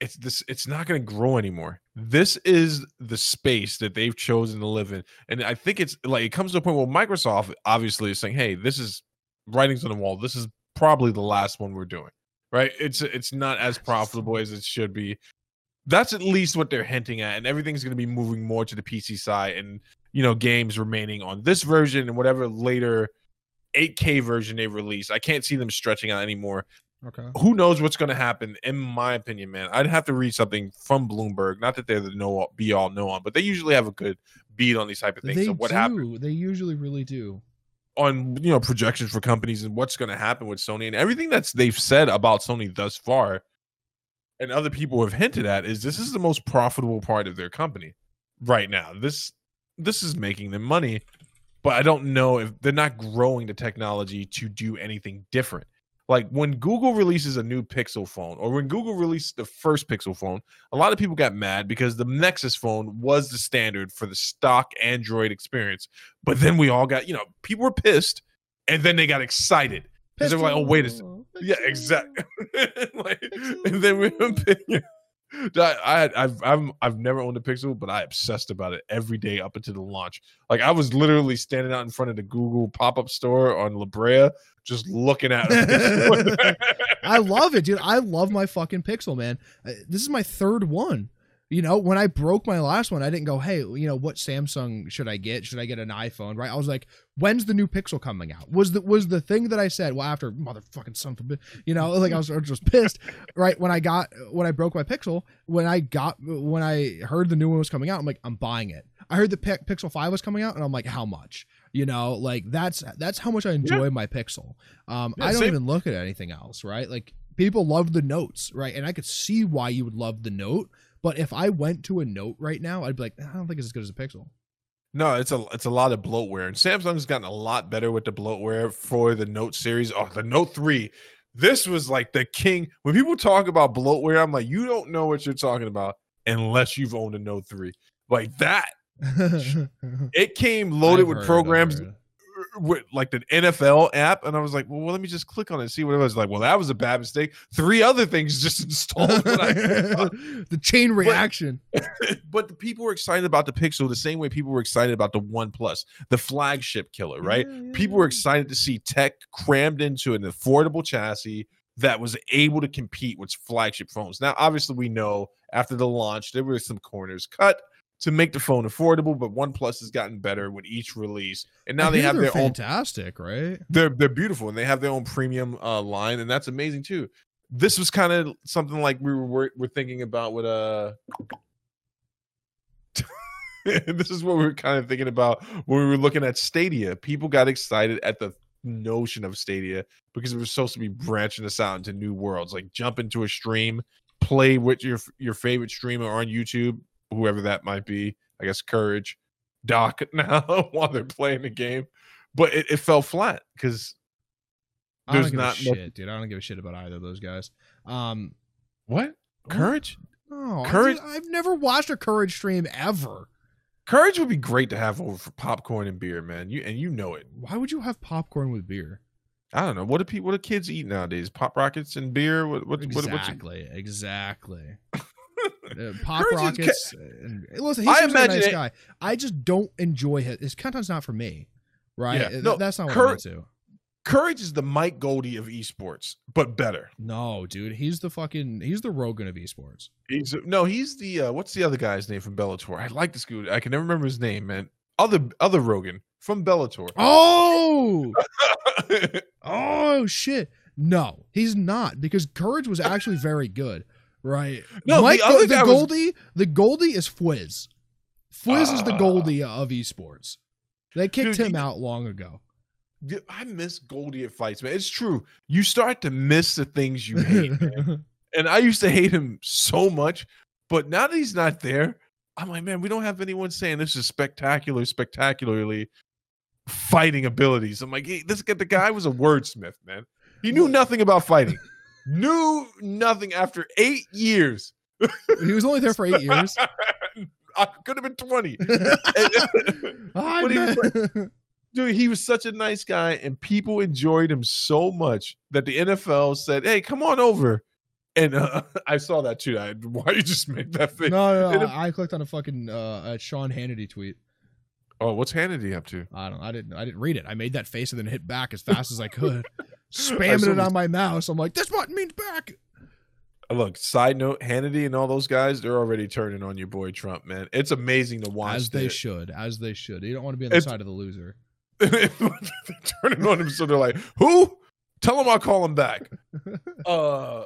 It's this. It's not going to grow anymore. This is the space that they've chosen to live in, and I think it's like it comes to a point where Microsoft obviously is saying, "Hey, this is writings on the wall. This is probably the last one we're doing." Right? It's it's not as profitable as it should be. That's at least what they're hinting at, and everything's going to be moving more to the PC side, and you know games remaining on this version and whatever later 8K version they release. I can't see them stretching out anymore. okay Who knows what's going to happen? In my opinion, man, I'd have to read something from Bloomberg. Not that they're the know be all know on, but they usually have a good beat on these type of things. they of what do happened they usually really do on you know projections for companies and what's going to happen with Sony and everything that's they've said about Sony thus far, and other people have hinted at is this is the most profitable part of their company right now. This this is making them money, but I don't know if they're not growing the technology to do anything different. Like when Google releases a new Pixel phone, or when Google released the first Pixel phone, a lot of people got mad because the Nexus phone was the standard for the stock Android experience. But then we all got, you know, people were pissed, and then they got excited. 'Cause they're like, oh, wait a sec- Pixel, Yeah, exactly. like, and then we. I, I've, I've, I've never owned a Pixel, but I obsessed about it every day up until the launch. Like I was literally standing out in front of the Google pop-up store on La Brea, just looking at it. I love it, dude. I love my fucking Pixel, man. Uh, This is my third one. You know, when I broke my last one, I didn't go, "Hey, you know, what Samsung should I get? Should I get an iPhone?" Right? I was like, "When's the new Pixel coming out?" Was the was the thing that I said? Well, after motherfucking son of a you know, like I was, I was just pissed. Right when I got when I broke my Pixel, when I got when I heard the new one was coming out, I'm like, I'm buying it. I heard the Pi- Pixel Five was coming out, and I'm like, how much? You know, like that's that's how much I enjoy my Pixel. Um, Yeah, I don't same. even look at anything else, right? Like people love the notes, right? And I could see why you would love the note. But if I went to a note right now, I'd be like, I don't think it's as good as a Pixel. No, it's a it's a lot of bloatware, and Samsung's gotten a lot better with the bloatware for the Note series. Oh, the Note three, this was like the king. When people talk about bloatware, I'm like, you don't know what you're talking about unless you've owned a Note three. Like that, it came loaded with programs. With like the NFL app, and I was like, well, let me just click on it and see what it was. Like, well, that was a bad mistake. Three other things just installed. I, the chain reaction. But, but, the people were excited about the Pixel the same way people were excited about the OnePlus, the flagship killer, right? Yeah, yeah, people were excited to see tech crammed into an affordable chassis that was able to compete with flagship phones. Now, obviously, we know after the launch there were some corners cut to make the phone affordable, but OnePlus has gotten better with each release, and now I they have their fantastic, own, right? They're they're beautiful, and they have their own premium uh, line, and that's amazing too. This was kind of something like we were we're thinking about with uh. this is what we were kind of thinking about when we were looking at Stadia. People got excited at the notion of Stadia because it was supposed to be branching us out into new worlds, like jump into a stream, play with your your favorite streamer on YouTube, whoever that might be. I guess Courage, Doc now while they're playing the game, but it, it fell flat because there's not shit, much... dude. I don't give a shit about either of those guys. Um, what Courage? Oh, Courage. I've never watched a Courage stream ever. Courage would be great to have over for popcorn and beer, man. You and you know it. Why would you have popcorn with beer? I don't know. What do people? What do kids eat nowadays? Pop rockets and beer. What? What? Exactly. What, exactly. uh, pop rockets. Ca- and, listen, he's I imagine a nice it, guy. I just don't enjoy his. His content's not for me. Right. Yeah, no, that's not what Cur- I'm into. Courage is the Mike Goldie of esports, but better. No, dude, he's the fucking he's the Rogan of esports. He's no, he's the uh, what's the other guy's name from Bellator? I like this dude. I can never remember his name, man. Other other Rogan from Bellator. Oh, oh shit! No, he's not because Courage was actually very good, right? No, Mike, the, the Goldie, was... the Goldie is Fwiz. Fwiz uh, is the ah. Goldie of esports. They kicked dude, him he... out long ago. I miss Goldie at fights, man. It's true. You start to miss the things you hate, and I used to hate him so much, but now that he's not there, I'm like, man, we don't have anyone saying this is spectacular, spectacularly fighting abilities. I'm like, hey, this the guy was a wordsmith, man. He knew nothing about fighting. Knew nothing after eight years. he was only there for eight years. I could have been 20. Hi, dude, he was such a nice guy, and people enjoyed him so much that the NFL said, "Hey, come on over." And uh, I saw that too. I, why you just made that face? No, no, no I clicked on a fucking uh, a Sean Hannity tweet. Oh, what's Hannity up to? I don't. I didn't. I didn't read it. I made that face and then hit back as fast as I could, spamming it on my mouse. I'm like, this button means back. Look, side note, Hannity and all those guys, they're already turning on your boy Trump, man. It's amazing to watch. As they should. As they should. You don't want to be on the it's, side of the loser. turning on him, so they're like, "Who? Tell him I'll call him back." Uh,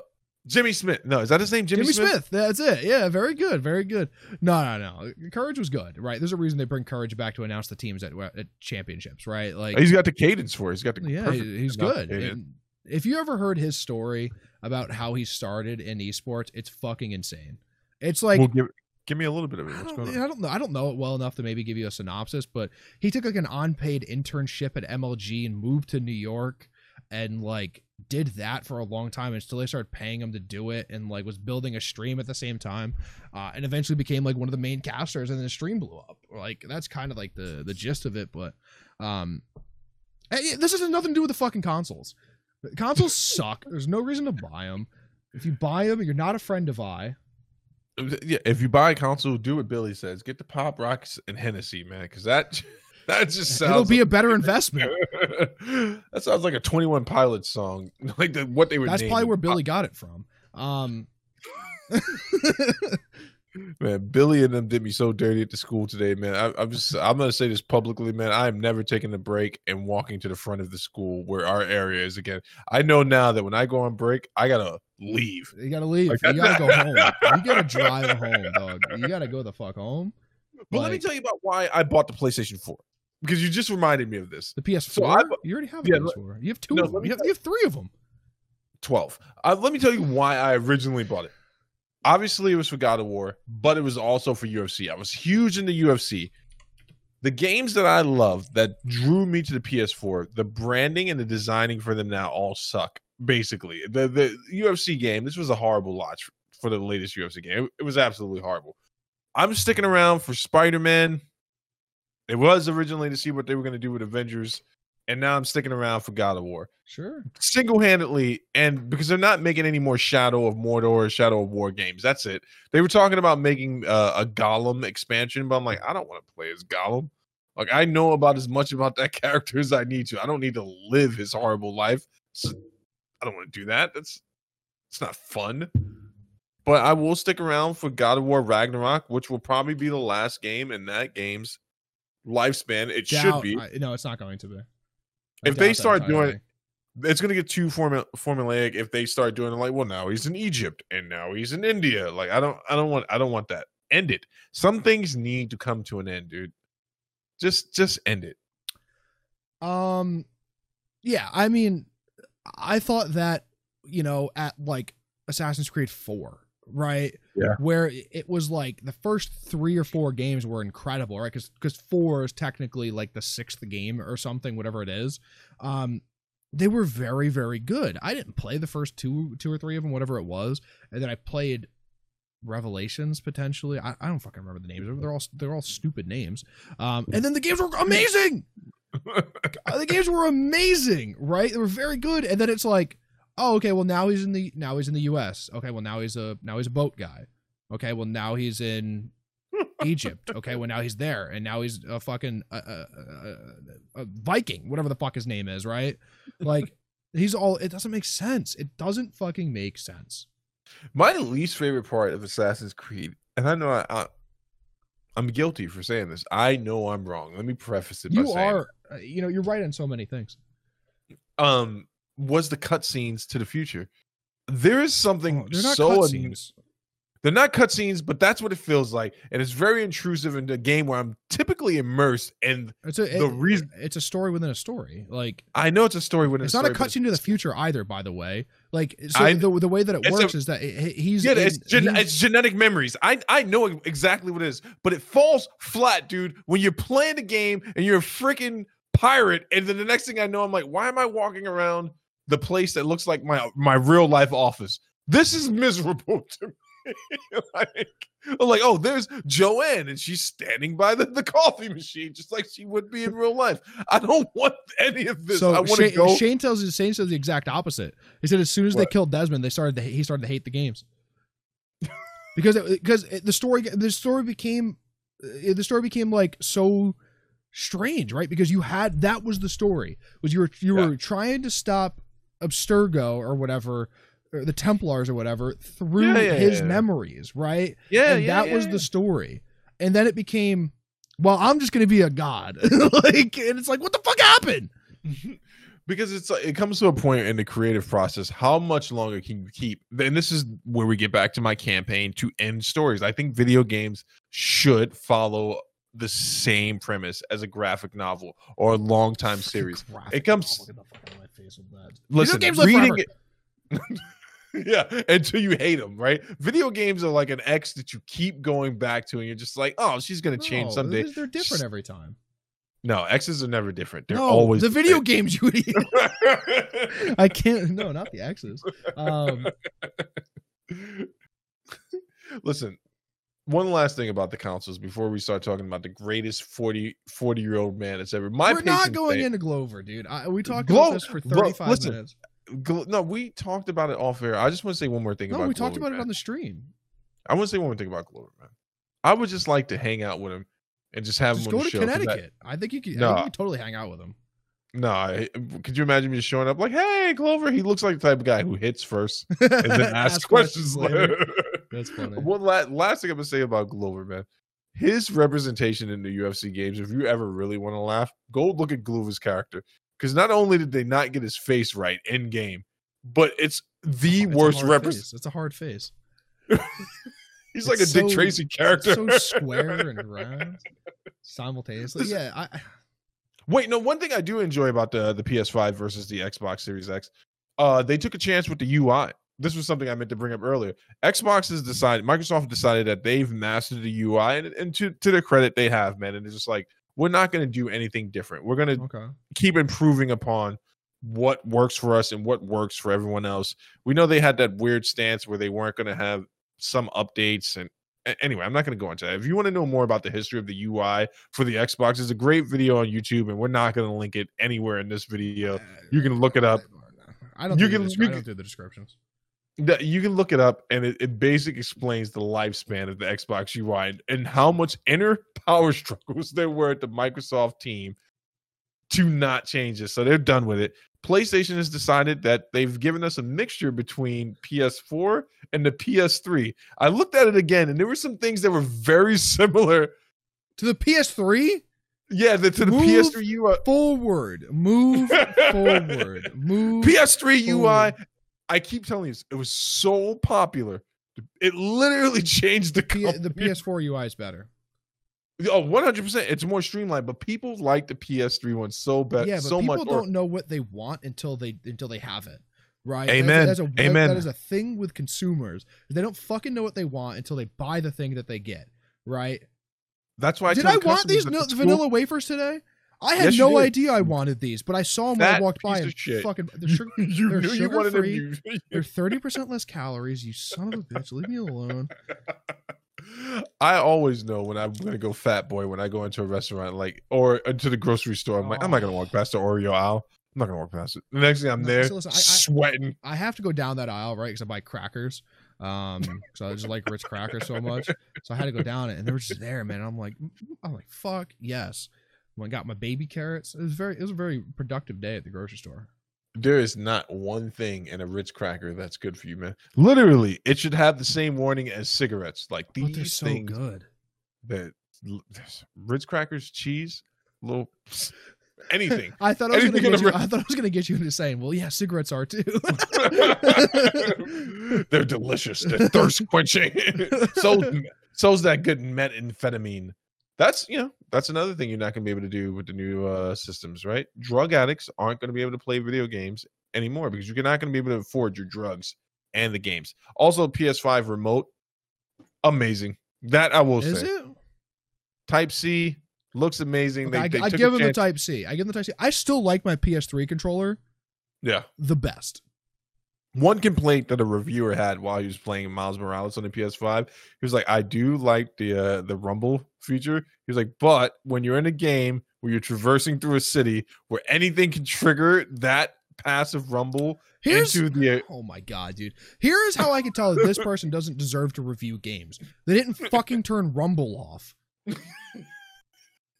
Jimmy Smith. No, is that his name? Jimmy, Jimmy Smith? Smith? That's it. Yeah, very good, very good. No, no, no. Courage was good, right? There's a reason they bring Courage back to announce the teams at, at championships, right? Like he's got the cadence for. It. He's got the yeah. He's good. If you ever heard his story about how he started in esports, it's fucking insane. It's like we'll give, Give me a little bit of it. Going on? I don't know. I don't know it well enough to maybe give you a synopsis, but he took like an unpaid internship at MLG and moved to New York and like did that for a long time until they started paying him to do it and like was building a stream at the same time uh, and eventually became like one of the main casters and then the stream blew up. Like that's kind of like the the gist of it but um this has nothing to do with the fucking consoles. Consoles suck. There's no reason to buy them if you buy them you're not a friend of i. Yeah, if you buy a console, do what Billy says. Get the Pop Rocks and Hennessy, man, because that that just sounds. It'll be like, a better investment. that sounds like a Twenty One Pilots song, like the, what they would. That's probably where Billy got it from. Um, man, Billy and them did me so dirty at the school today, man. I, am just, I'm gonna say this publicly, man. I am never taking a break and walking to the front of the school where our area is again. I know now that when I go on break, I gotta leave. You gotta leave. Like, you gotta go home. You gotta drive home, dog. You gotta go the fuck home. But like, let me tell you about why I bought the PlayStation 4 because you just reminded me of this. The PS4. So you already have a yeah, PS4. You have two. No, of them. You have, you have, three of them. Twelve. Uh, let me tell you why I originally bought it. Obviously, it was for God of War, but it was also for UFC. I was huge into UFC. The games that I love that drew me to the PS4, the branding and the designing for them now all suck basically. The the UFC game, this was a horrible launch for the latest UFC game. It, it was absolutely horrible. I'm sticking around for Spider-Man. It was originally to see what they were going to do with Avengers and now I'm sticking around for God of War Sure. single handedly, and because they're not making any more Shadow of Mordor or Shadow of War games. That's it. They were talking about making uh, a Gollum expansion, but I'm like, I don't want to play as Gollum. Like I know about as much about that character as I need to. I don't need to live his horrible life. So I don't want to do that. That's it's not fun. But I will stick around for God of War Ragnarok, which will probably be the last game in that game's lifespan. It should be. I- no, it's not going to be. I If they doubt start doing it's going to get too formu- formulaic if they start doing it like well now he's in egypt and now he's in india like i don't i don't want i don't want that end it some things need to come to an end dude just just end it Um, yeah, I mean, I thought that you know at like Assassin's Creed Four, right? Yeah. Where it was like the first three or four games were incredible, right? Because because four is technically like the sixth game or something, whatever it is. Um, they were very very good. I didn't play the first two two or three of them, whatever it was, and then I played Revelations potentially. I, I don't fucking remember the names. They're all they're all stupid names. Um, and then the games were amazing. The games were amazing, right? They were very good. And then it's like, oh, okay, well now he's in the now he's in the U.S. Okay, well now he's a now he's a boat guy. Okay, well now he's in Egypt. Okay, well now he's there, and now he's a fucking uh, uh, uh, a Viking, whatever the fuck his name is, right? Like he's all. It doesn't make sense. It doesn't fucking make sense. my least favorite part of assassin's creed and i know I, I i'm guilty for saying this i know i'm wrong let me preface it by saying You are, uh, you know, you're right on so many things. um was the cutscenes to the future there is something Oh, they're not so an-. They're not cutscenes, but that's what it feels like, and it's very intrusive in the game where I'm typically immersed. And It's a the it- reason- it's a story within a story. Like I know it's a story within a story. it's a not a story, cutscene to the future either, by the way. Like so I- the, the way that it it's a- works is that he- he's Yeah, in- it's, gen- he's- it's genetic memories. I I know exactly what it is, but it falls flat, dude. When you're playing the game and you're a freaking pirate, and then the next thing I know, I'm like, why am I walking around the place that looks like my my real life office? This is miserable to me. like, I'm like, oh, there's Joanne, and she's standing by the, the coffee machine, just like she would be in real life. I don't want any of this. so I want to Shane, go. Shane tells Shane says the exact opposite. He said as soon as they killed Desmond, they started to, he started to hate the games because it, because it- the story the story became uh, the story became like so strange, right? Because you had that was the story was you were you Yeah. were trying to stop Abstergo or whatever. Or the Templars or whatever through Yeah, yeah, his yeah. memories, right? yeah, and yeah, that was the story. And then it became, well, I'm just gonna be a god. like, and it's like, what the fuck happened? because it's it comes to a point in the creative process how much longer can you keep and this is where we get back to my campaign to end stories i think video games should follow the same premise as a graphic novel or a long time series It comes- Get the fuck out my face with that. listen reading it yeah until you hate them right video games are like an ex that you keep going back to and you're just like oh she's gonna change No, someday They're different every time. no exes are never different they're no, always the video same. games, you idiot. I can't. No, not the X's. Um, Listen, one last thing about the consoles before we start talking about the greatest 40 40 year old man that's ever. My we're not going span- into Glover, dude. I, we talked Glo- about this for Glo- 35 listen, minutes. Gl- No, we talked about it off air. I just want to say one more thing about. No, about. we talked Glover, about it on the stream. I want to say one more thing about Glover, man. I would just like to hang out with him and just have Just him on go the to show. 'cause I- Connecticut. I, think you could. No. you could totally hang out with him. No, I, could you imagine me showing up like, "Hey, Glover"? He looks like the type of guy who hits first and then asks questions later. That's funny. One la- last thing I'm gonna say about Glover, man. His representation in the UFC games, if you ever really want to laugh, go look at Glover's character. Because not only did they not get his face right in game, but it's the It's worst representation. It's a hard face. He's like It's a Dick Tracy character. so square and round simultaneously. Listen- Yeah, I, Wait, no. One thing I do enjoy about the the PS5 versus the Xbox Series X, uh, they took a chance with the UI. This was something I meant to bring up earlier. Xbox has decided, Microsoft decided that they've mastered the UI, and, and to to their credit, they have, man. And they're just like, we're not going to do anything different. We're going to okay. keep improving upon what works for us and what works for everyone else. We know they had that weird stance where they weren't going to have some updates and anyway, I'm not going to go into that. If you want to know more about the history of the UI for the Xbox, it's a great video on YouTube, and we're not going to link it anywhere in this video. You can look it up. I don't. You can- you I can- don't do the descriptions. That you can look it up, and it, it basically explains the lifespan of the Xbox UI and, how much inner power struggles there were at the Microsoft team to not change this. So they're done with it. PlayStation has decided that they've given us a mixture between PS4 and the PS3. I looked at it again, and there were some things that were very similar. To the PS3, Yeah, the, to the Move PS3 UI. forward, move forward, move. PS3 UI. I keep telling you, it was so popular. It literally changed the P- the PS4 UI is better. Oh, 100%. It's more streamlined, but people like the PS3 one so bad, yeah, but so people much. or- don't know what they want until they until they have it. Right? That's- Amen. That's, a, Amen. that is a thing with consumers. They don't fucking know what they want until they buy the thing that they get. Right? That's why I did I want these the vanilla wafers today? I had Yes, no idea I wanted these, but I saw them when I walked by and shit. fucking they're sugar, you they're knew you wanted them. sugar-free. You, they're thirty percent less calories. You son of a bitch, leave me alone. I always know when I'm gonna go fat boy when I go into a restaurant, like or into the grocery store. I'm like, I'm not gonna walk past the Oreo aisle. I'm not gonna walk past it. The next thing I'm No, there, so listen, I- I- sweating. I have to go down that aisle, right? Because I buy crackers. Um, so I just like Ritz crackers so much. So I had to go down it, and they were just there, man. I'm like, I'm like, fuck yes. When I got my baby carrots, it was very, it was a very productive day at the grocery store. There is not one thing in a Ritz cracker that's good for you, man. Literally, it should have the same warning as cigarettes. Like But they're so things good. that Ritz crackers, cheese, little anything. I thought I was gonna get you. Ritz- I thought I was gonna get you into saying, well, yeah, cigarettes are too. They're delicious. They're thirst quenching. so so's that good methamphetamine. That's you know that's another thing you're not going to be able to do with the new uh, systems, right? Drug addicts aren't going to be able to play video games anymore because you're not going to be able to afford your drugs and the games. Also, PS5 remote, amazing. That I will Is say. it? Type C looks amazing. Okay, I, they, I took give them the Type C. I give them the Type C. I still like my PS3 controller Yeah. the best. One complaint that a reviewer had while he was playing Miles Morales on the PS5, he was like, "I do like the uh, the rumble feature." He was like, "But when you're in a game where you're traversing through a city where anything can trigger that passive rumble Here's into the Oh my god, dude. Here is how I can tell that this person doesn't deserve to review games. They didn't fucking turn Rumble off. Do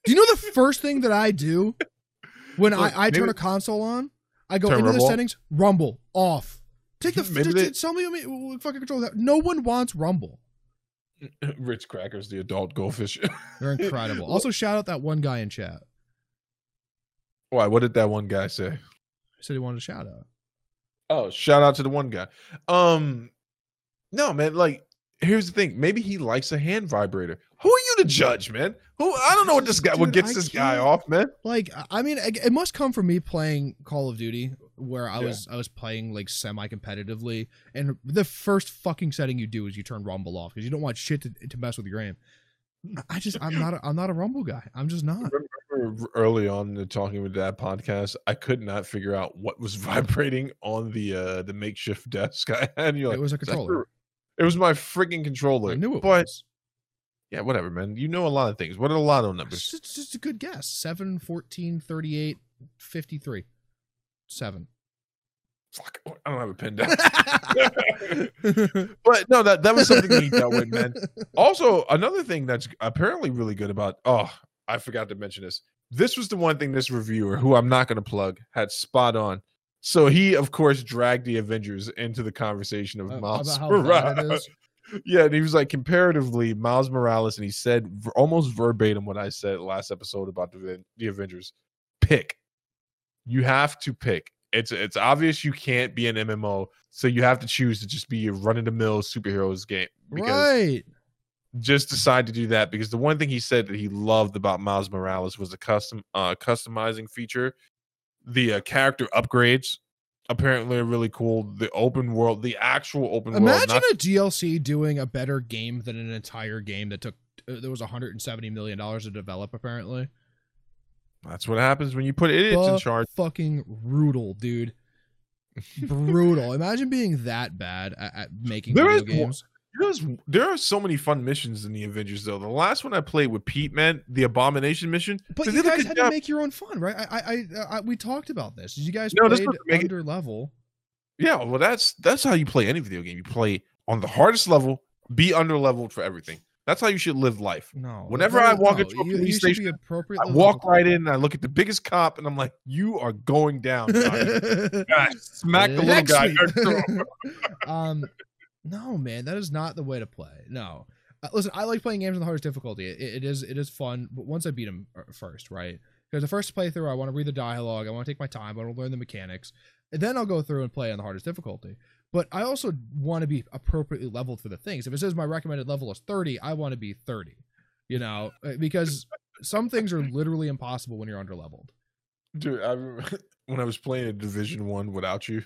you know the first thing that I do when Look, I, I turn a console on? I go Turn into the Rumble off? settings, Rumble off. Take the Maybe they- tell me what what fucking control that. No one wants Rumble. Ritz Crackers, the adult goldfish. They're incredible. Also, shout out that one guy in chat. Why? What did that one guy say? He said he wanted a shout out. Oh, shout out to the one guy. Um, no, man. Like, here's the thing. Maybe he likes a hand vibrator. Who are you to judge, man? Who? I don't know what this guy. what gets I this guy off, man? Like, I mean, it must come from me playing Call of Duty, where I Yeah. was I was playing like semi competitively, and the first fucking setting you do is you turn Rumble off because you don't want shit to, to mess with your game. I- I just I'm not a, I'm not a Rumble guy. I'm just not. Early on in talking with that podcast, I could not figure out what was vibrating on the uh the makeshift desk I had. You're like, it was a controller. Your-" It was my freaking controller. I knew it but was. yeah, whatever, man. You know a lot of things. What are the lotto numbers? just, it's just a good guess. 7, 14, 38, 53. 7. Fuck, oh, I don't have a pen down. but no, that that was something that he dealt with, man. Also, another thing that's apparently really good about oh, I forgot to mention this. This was the one thing this reviewer, who I'm not going to plug, had spot on. So he, of course, dragged the Avengers into the conversation of Uh, Miles about how bad it Morales. Yeah, and he was like comparatively Miles Morales, and he said almost verbatim what I said last episode about the the Avengers. Pick. You have to pick. It's it's obvious you can't be an MMO, so you have to choose to just be a run of the mill superheroes game. Right. just decide to do that because the one thing he said that he loved about Miles Morales was the custom uh customizing feature. The uh, character upgrades apparently are really cool. The open world, the actual open world, Imagine a DLC doing a better game than an entire game that took uh, there was 170 million dollars to develop apparently. That's what happens when you put idiots in charge. Fucking brutal, dude. brutal. Imagine being that bad at, at making There video is games. There's there are so many fun missions in the Avengers though. The last one I played with Pete, man, the Abomination mission. But you guys had job. to make your own fun, right? I, I, I, I we talked about this. Did you guys No, played doesn't it- under level. Yeah, well, that's that's how you play any video game. You play on the hardest level, be under leveled for everything. That's how you should live life. No. Whenever that I walk no, into a you, police you be station, I walk right in, and I look at the biggest cop, and I'm like, "You are going down." dog." And I smack the little guy. um, no, man, that is not the way to play. No, uh, listen, I like playing games on the hardest difficulty. It, it is, it is fun, but once I beat them first, right? Because the first playthrough, I want to read the dialogue, I want to take my time, I want to learn the mechanics, and then I'll go through and play on the hardest difficulty. But I also want to be appropriately leveled for the things. If it says my recommended level is 30, I want to be 30. You know, uh, because some things are literally impossible when you're under leveled. Dude, I remember when I was playing a Division One without you,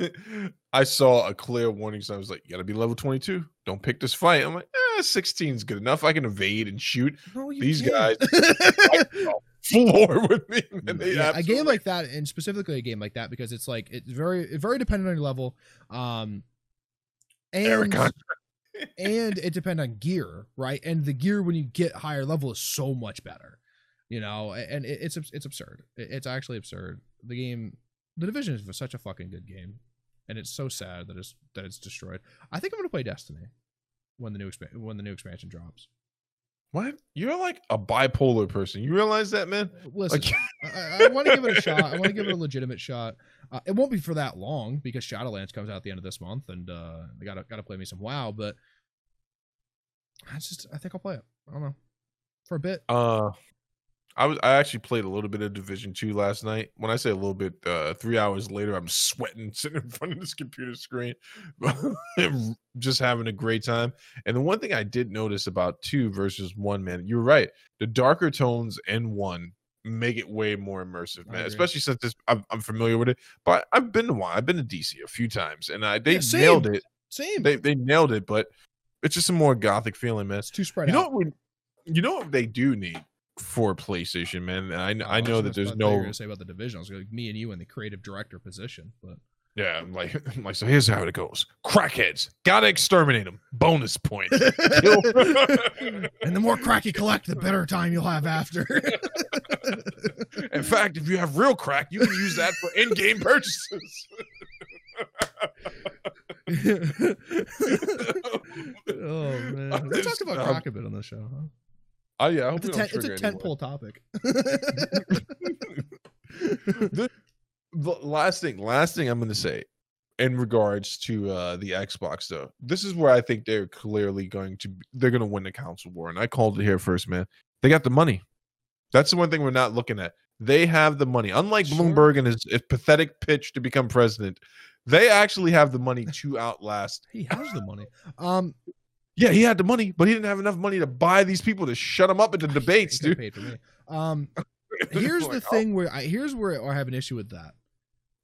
I saw a clear warning sign. I was like, "You gotta be level 22. Don't pick this fight." I'm like, "Eh, 16 is good enough. I can evade and shoot." No, These can't. Floor with me, yeah, a game like that, and specifically a game like that, because it's like it's very very dependent on your level, um, and and it depends on gear, right? And the gear when you get higher level is so much better, you know. And it, it's it's absurd. It's actually absurd. The game, the division is such a fucking good game, and it's so sad that it's that it's destroyed. I think I'm gonna play Destiny when the new expa- when the new expansion drops. What? You're like a bipolar person. You realize that, man? Listen, Like, I, I want to give it a shot. I want to give it a legitimate shot. Uh, it won't be for that long because Shadowlands comes out at the end of this month, and uh, I gotta gotta play me some WoW. But I just I think I'll play it. I don't know for a bit. uh, I was I actually played a little bit of Division Two last night. When I say a little bit, uh, three hours later, I'm sweating sitting in front of this computer screen, just having a great time. And the one thing I did notice about two versus one, man, you're right. The darker tones in one make it way more immersive, man. Especially since this, I'm, I'm familiar with it. But I've been to one. I've been to DC a few times, and I they Yeah, same. nailed it. Same. They they nailed it. But it's just a more gothic feeling, man. it's too spread You know what? We, you know what they do need for PlayStation, man. And I I know was that there's I thought you were no gonna say about the division. I was like me and you in the creative director position, but yeah. I'm like I'm like so. Here's how it goes. Crackheads gotta exterminate them. Bonus point. And the more crack you collect, the better time you'll have after. In fact, if you have real crack, you can use that for in-game purchases. oh man, I'm we just- talked about um, crack a bit on the show. Huh? Oh yeah, I hope It's a, tent, it's a anyone. tentpole topic. the, the last thing, last thing I'm going to say in regards to uh, the Xbox, though, this is where I think they're clearly going to be, they're going to win the console war, and I called it here first, man. They got the money. That's the one thing we're not looking at. They have the money. Unlike Sure. Bloomberg and his, his pathetic pitch to become president, they actually have the money to outlast. he has the money. Um, Yeah, he had the money, but he didn't have enough money to buy these people to shut him up at the debates, dude. paid for me. Um, here's the thing where I here's where I have an issue with that.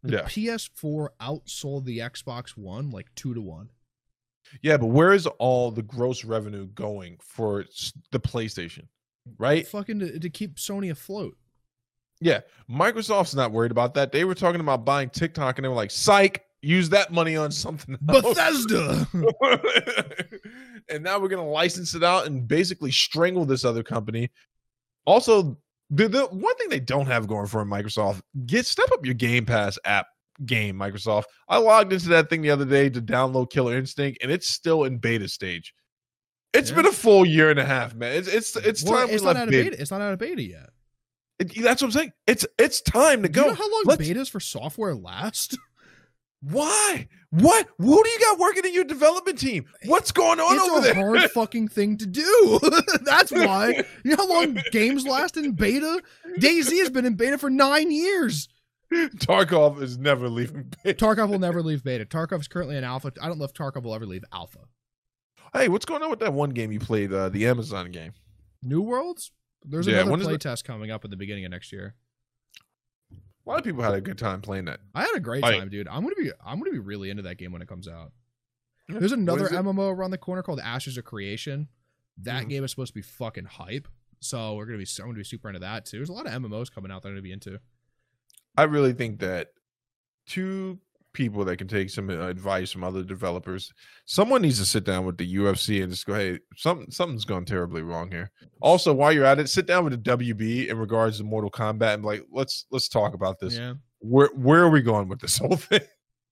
The Yeah. PS4 outsold the Xbox One like two to one. Yeah, but where is all the gross revenue going for the PlayStation? Right? Fucking to, to keep Sony afloat. Yeah. Microsoft's not worried about that. They were talking about buying TikTok and they were like, psych, use that money on something else. Bethesda. and now we're going to license it out and basically strangle this other company. Also, the, the one thing they don't have going for 'em, Microsoft, get step up your Game Pass app game, Microsoft. I logged into that thing the other day to download Killer Instinct, and it's still in beta stage. It's Yeah. been a full year and a half, man. It's it's it's Well, time we it's not left out of beta. beta. It's not out of beta yet. It- that's what I'm saying. It's it's time to Do go. you know how long Let's- betas for software last? Why? What? Who do you got working in your development team? What's going on it's over there? It's a hard fucking thing to do. That's why. You know how long games last in beta? Daisy has been in beta for nine years. Tarkov is never leaving. beta. Tarkov will never leave beta. Tarkov is currently in alpha. I don't know if Tarkov will ever leave alpha. Hey, what's going on with that one game you played, uh, the Amazon game? New Worlds? There's Yeah, another is the- playtest coming up at the beginning of next year. A lot of people had a good time playing that. I had a great Like- time, dude. I'm gonna be I'm gonna be really into that game when it comes out. There's another? MMO around the corner called Ashes of Creation. That Mhm. game is supposed to be fucking hype. So we're gonna be I'm gonna be super into that too. There's a lot of MMOs coming out that I'm gonna be into. I really think that two people that can take some uh, advice from other developers. Someone needs to sit down with the UFC and just go, "Hey, something something's gone terribly wrong here." Also, while you're at it, sit down with the WB in regards to Mortal Kombat and like let's let's talk about this. Yeah. Where where are we going with this whole thing?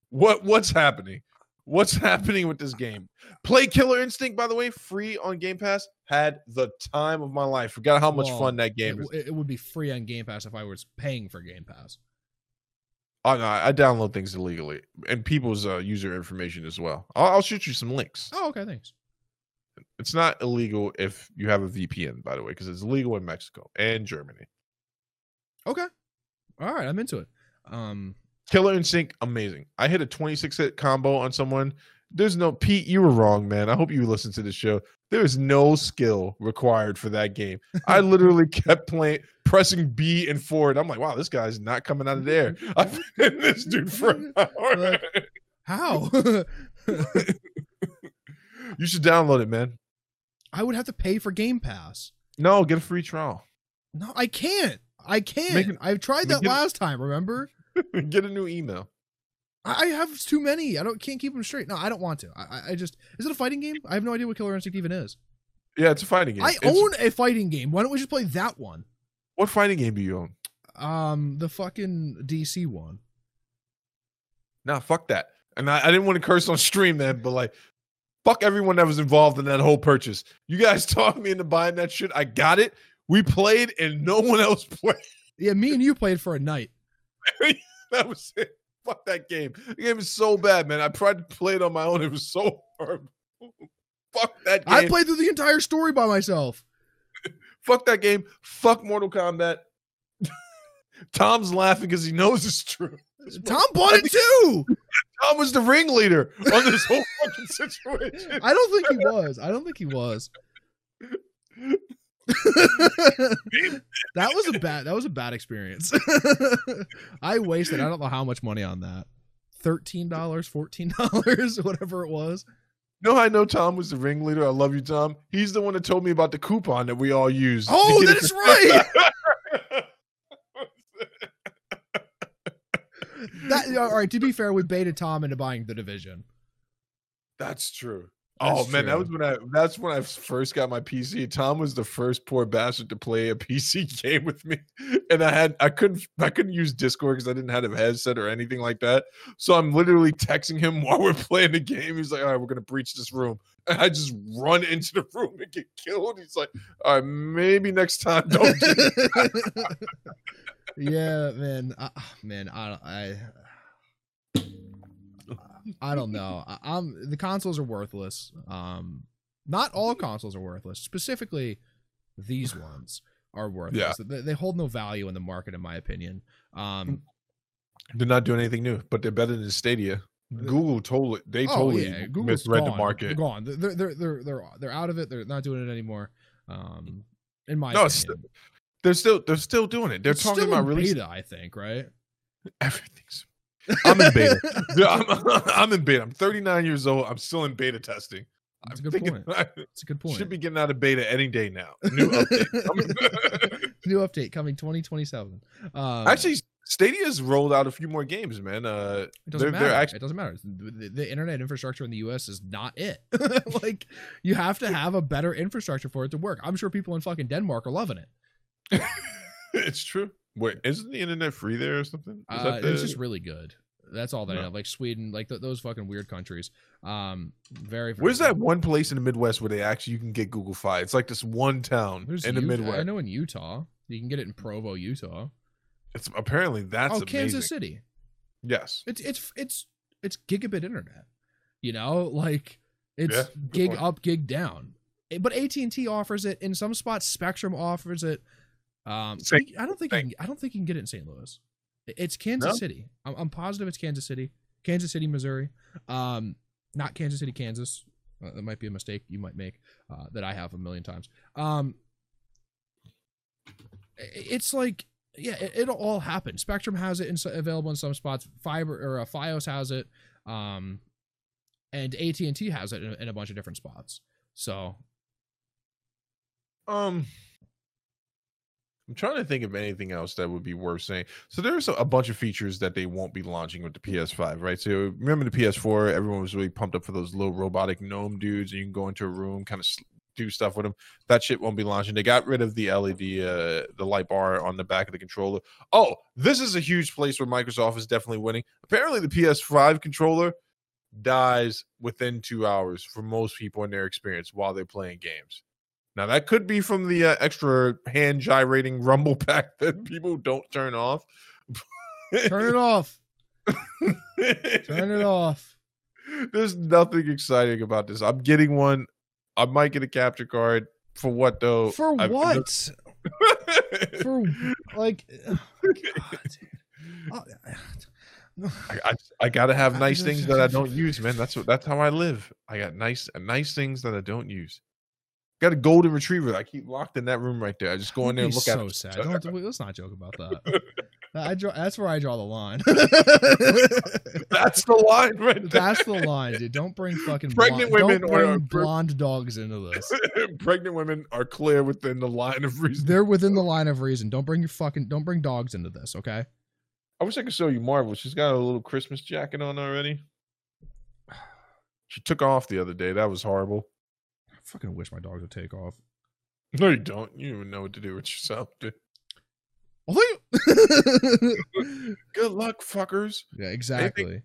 What what's happening? What's happening with this game? Play Killer Instinct, by the way, free on Game Pass. Had the time of my life. Forgot how much Well, fun that game it, is. it would be free on Game Pass if I was paying for Game Pass. Oh no, I download things illegally and people's uh, user information as well. I'll, I'll shoot you some links. Oh, okay, thanks. It's not illegal if you have a VPN, by the way, because it's legal in Mexico and Germany. Okay. All right, I'm into it. Um, Killer Instinct, amazing. I hit a 26 hit combo on someone. There's no Pete, you were wrong, man. I hope you listen to the show. There is no skill required for that game. I literally kept playing, pressing B and forward. I'm like, wow, this guy's not coming out of there. I've been this dude for an hour. how? you should download it, man. I would have to pay for Game Pass. No, get a free trial. No, I can't. I can't. It- I've tried that last time. Remember? get a new email. I have too many. I don't can't keep them straight. No, I don't want to. I, I- I just is it a fighting game? I have no idea what Killer Instinct even is. Yeah, it's a fighting game. I It's- own a fighting game. Why don't we just play that one? What fighting game do you own? Um, the fucking DC one. Nah, fuck that. And I, I didn't want to curse on stream, then, but like, fuck everyone that was involved in that whole purchase. You guys talked me into buying that shit. I got it. We played, and no one else played. Yeah, me and you played for a night. that was it. Fuck that game. The game is so bad, man. I tried to play it on my own. It was so hard. Fuck that game. I played through the entire story by myself. Fuck that game. Fuck Mortal Kombat. Tom's laughing because he knows it's true. Tom bought it too. Tom was the ringleader on this whole fucking situation. I don't think he was. I don't think he was. that was a bad that was a bad experience. I wasted I don't know how much money on that. $13, $14, whatever it was. You know how I know Tom was the ringleader? I love you, Tom. He's the one that told me about the coupon that we all used. Oh, that for- right. That all right, to be fair, we baited Tom into buying the division. That's true. That's oh man, that was when I that's when I first got my PC. Tom was the first poor bastard to play a PC game with me. And I had I couldn't I couldn't use Discord because I didn't have a headset or anything like that. So I'm literally texting him while we're playing the game. He's like, all right, we're gonna breach this room. And I just run into the room and get killed. He's like, all right, maybe next time don't do that." yeah, man. I, man, I I I don't know. I, I'm the consoles are worthless. Um, not all consoles are worthless. Specifically, these ones are worthless. They, they hold no value in the market, in my opinion. Um, They're not doing anything new, but they're better than Stadia. Google totally they oh totally yeah, Google's misread gone. the market. They're gone. They're they're they're they're they're out of it. They're not doing it anymore. Um, in my No, opinion. They're still they're still doing it. They're It's talking about beta, I think, right? everything's I'm in beta. Dude, I'm, I'm in beta. I'm 39 years old. I'm still in beta testing. That's I'm a good thinking point. It's a good point. should be getting out of beta any day now. New update. coming. New update coming 2027. Um, Actually, Stadia's rolled out a few more games, man. Uh, it doesn't they're- matter. they're actually- it doesn't matter. The, the internet infrastructure in the U.S. is not it. like you have to have a better infrastructure for it to work. I'm sure people in fucking Denmark are loving it. it's true. Wait, isn't the internet free there or something? Uh, the- It's just really good. That's all that I No. know. Like Sweden, like th- those fucking weird countries. Um, very. Where's that one place in the Midwest where they actually you can get Google Fi? It's like this one town There's in the Utah- Midwest. I know in Utah. You can get it in Provo, Utah. It's apparently that's oh, amazing. Kansas City. Yes. It's it's it's it's gigabit internet. You know, like it's Yeah, gig point. up, gig down. Eh, But AT and T offers it in some spots. Spectrum offers it. Um, Same I don't think you can, I don't think you can get it in St. Louis. It's Kansas No? City. I'm, I'm positive it's Kansas City, Kansas City, Missouri. Um, not Kansas City, Kansas. Uh, that might be a mistake you might make uh, that I have a million times. Um, it's like yeah, it, it'll all happen. Spectrum has it in, available in some spots. Fiber or uh, FiOS has it, um, and AT and T has it in, in a bunch of different spots. So Um, I'm trying to think of anything else that would be worth saying. So there's a, a bunch of features that they won't be launching with the PS5, right? So remember the PS4, everyone was really pumped up for those little robotic gnome dudes, and you can go into a room, kind of do stuff with them. That shit won't be launching. They got rid of the LED, uh, the light bar on the back of the controller. Oh, this is a huge place where Microsoft is definitely winning. Apparently, the PS5 controller dies within two hours for most people in their experience while they're playing games. Now that could be from the uh, extra hand gyrating rumble pack that people don't turn off. Turn it off. turn it off. There's nothing exciting about this. I'm getting one. I might get a capture card. For what though? For I've- what? For like, oh, God. Oh, I, I, I gotta have nice things that I don't use, man. That's what that's how I live. I got nice nice things that I don't use. Got a golden retriever. I keep locked in that room right there. I just go in there and look so at it. sad. Don't, let's not joke about that. I draw, that's where I draw the line. That's the line right there. that's the line, dude. Don't bring fucking Pregnant blonde, women don't or- bring or- blonde dogs into this. Pregnant women are clear within the line of reason. They're within the line of reason. Don't bring your fucking don't bring dogs into this, okay? I wish I could show you Marvel. She's got a little Christmas jacket on already. She took off the other day. That was horrible. I fucking wish my dogs would take off. No, you don't. You don't even know what to do with yourself, dude. Although you- Good luck, fuckers. yeah, exactly.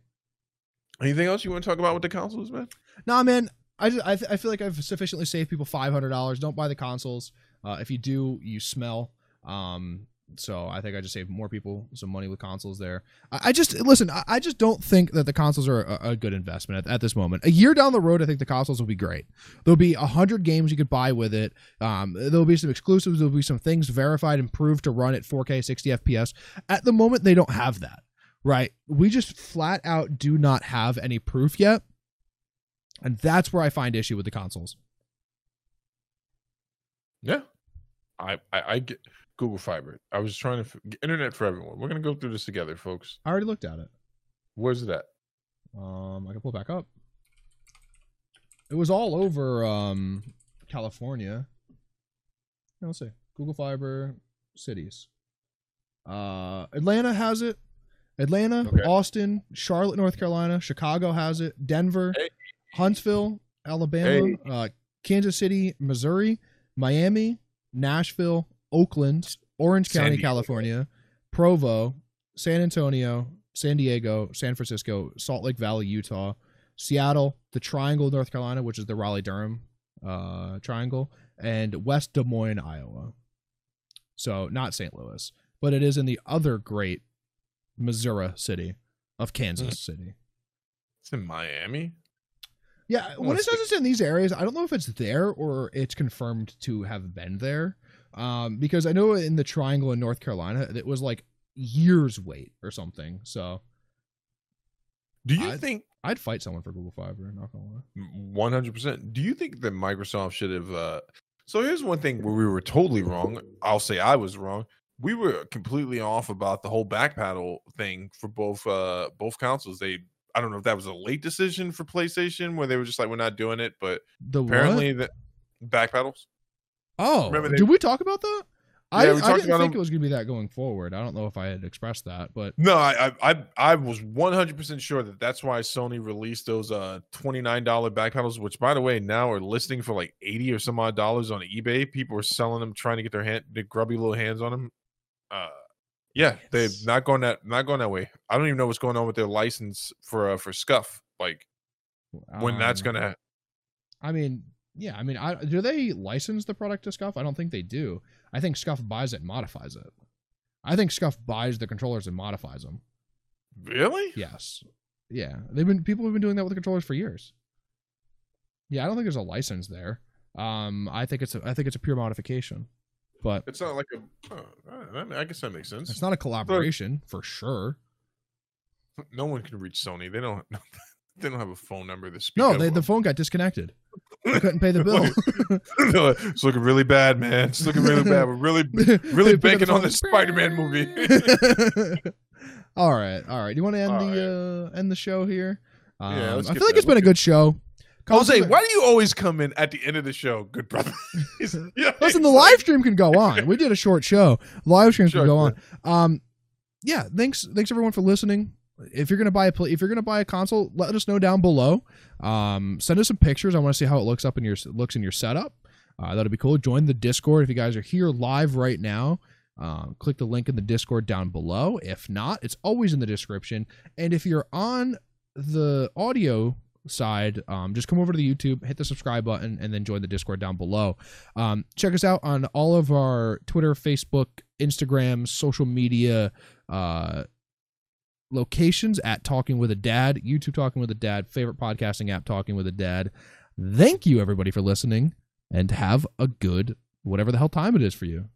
Anything else you want to talk about with the consoles, man? Nah, man. I just I, th- I feel like I've sufficiently saved people five hundred dollars. Don't buy the consoles. Uh, if you do, you smell. Um, so I think I just saved more people some money with consoles there. I, just listen. I, I just don't think that the consoles are a, a good investment at, at this moment. A year down the road, I think the consoles will be great. There'll be a hundred games you could buy with it. Um, there'll be some exclusives. There'll be some things verified and proved to run at 4K 60 FPS. At the moment, they don't have that. Right? We just flat out do not have any proof yet. And that's where I find issue with the consoles. Yeah, I, I, I get Google Fiber. I was trying to f- internet for everyone. We're gonna go through this together, folks. I already looked at it. Where's it at? Um, I can pull it back up. It was all over um California. Let's see. Google Fiber cities. Uh, Atlanta has it. Atlanta, Okay. Austin, Charlotte, North Carolina, Chicago has it. Denver, Hey. Huntsville, Alabama, uh, Kansas City, Missouri, Miami, Nashville, Oakland, Orange County, California, Provo, San Antonio, San Diego, San Francisco, Salt Lake Valley, Utah, Seattle, the Triangle, North Carolina, which is the Raleigh Durham uh, Triangle, and West Des Moines, Iowa. So not St. Louis, but it is in the other great Missouri city of Kansas City. It's in Miami. Yeah, when it says it's in these areas, I don't know if it's there or it's confirmed to have been there. Um, because I know in the Triangle in North Carolina, it was like years wait or something. So Do you I- think I'd fight someone for Google Fiber. Not gonna lie. One hundred percent. Do you think that Microsoft should have? Uh... So here's one thing where we were totally wrong. I'll say I was wrong. We were completely off about the whole back paddle thing for both uh both consoles. They I don't know if that was a late decision for PlayStation where they were just like we're not doing it, but The apparently what? the back paddles. Oh, remember they- did we talk about that? I, Yeah, we I didn't think them- it was gonna be that going forward. I don't know if I had expressed that, but No, I I I, I was one hundred percent sure that that's why Sony released those uh twenty nine dollar back paddles, which by the way now are listing for like eighty or some odd dollars on eBay. People are selling them, trying to get their hand, their grubby little hands on them. Uh, yeah, they're not going that not going that way. I don't even know what's going on with their license for uh, for Scuff. Like when that's um, gonna. I mean, yeah. I mean, I do they license the product to Scuff? I don't think they do. I think Scuff buys it and modifies it. I think Scuff buys the controllers and modifies them. Really? Yes. Yeah. They've been people have been doing that with the controllers for years. Yeah, I don't think there's a license there. Um, I think it's a, I think it's a pure modification, but It's not like a. Oh, I- I guess that makes sense. it's not a collaboration for sure. No one can reach Sony. They don't. They don't have a phone number to speak. No, they, the phone got disconnected. Couldn't pay the bill. It's looking really bad, man. It's looking really bad. We're really, really They pick up banking on this Spider-Man movie. all right, all right. Do you want to end All the uh, end the show here? Um, Yeah, I feel like that. it's been a good show. Jose, why do you always come in at the end of the show, good brother? yeah, Listen, the live stream can go on. We did a short show. Live stream sure, can go on. Um, yeah, thanks, thanks everyone for listening. If you're gonna buy a if you're gonna buy a console, let us know down below. Um, send us some pictures. I want to see how it looks up in your looks in your setup. Uh, that'll be cool. Join the Discord if you guys are here live right now. Uh, click the link in the Discord down below. If not, it's always in the description. And if you're on the audio side, um, just come over to the YouTube, hit the subscribe button, and then join the Discord down below. Um, check us out on all of our Twitter, Facebook, Instagram, social media uh, locations at Talking with a Dad, YouTube Talking with a Dad, favorite podcasting app Talking with a Dad. Thank you, everybody, for listening, and have a good whatever the hell time it is for you.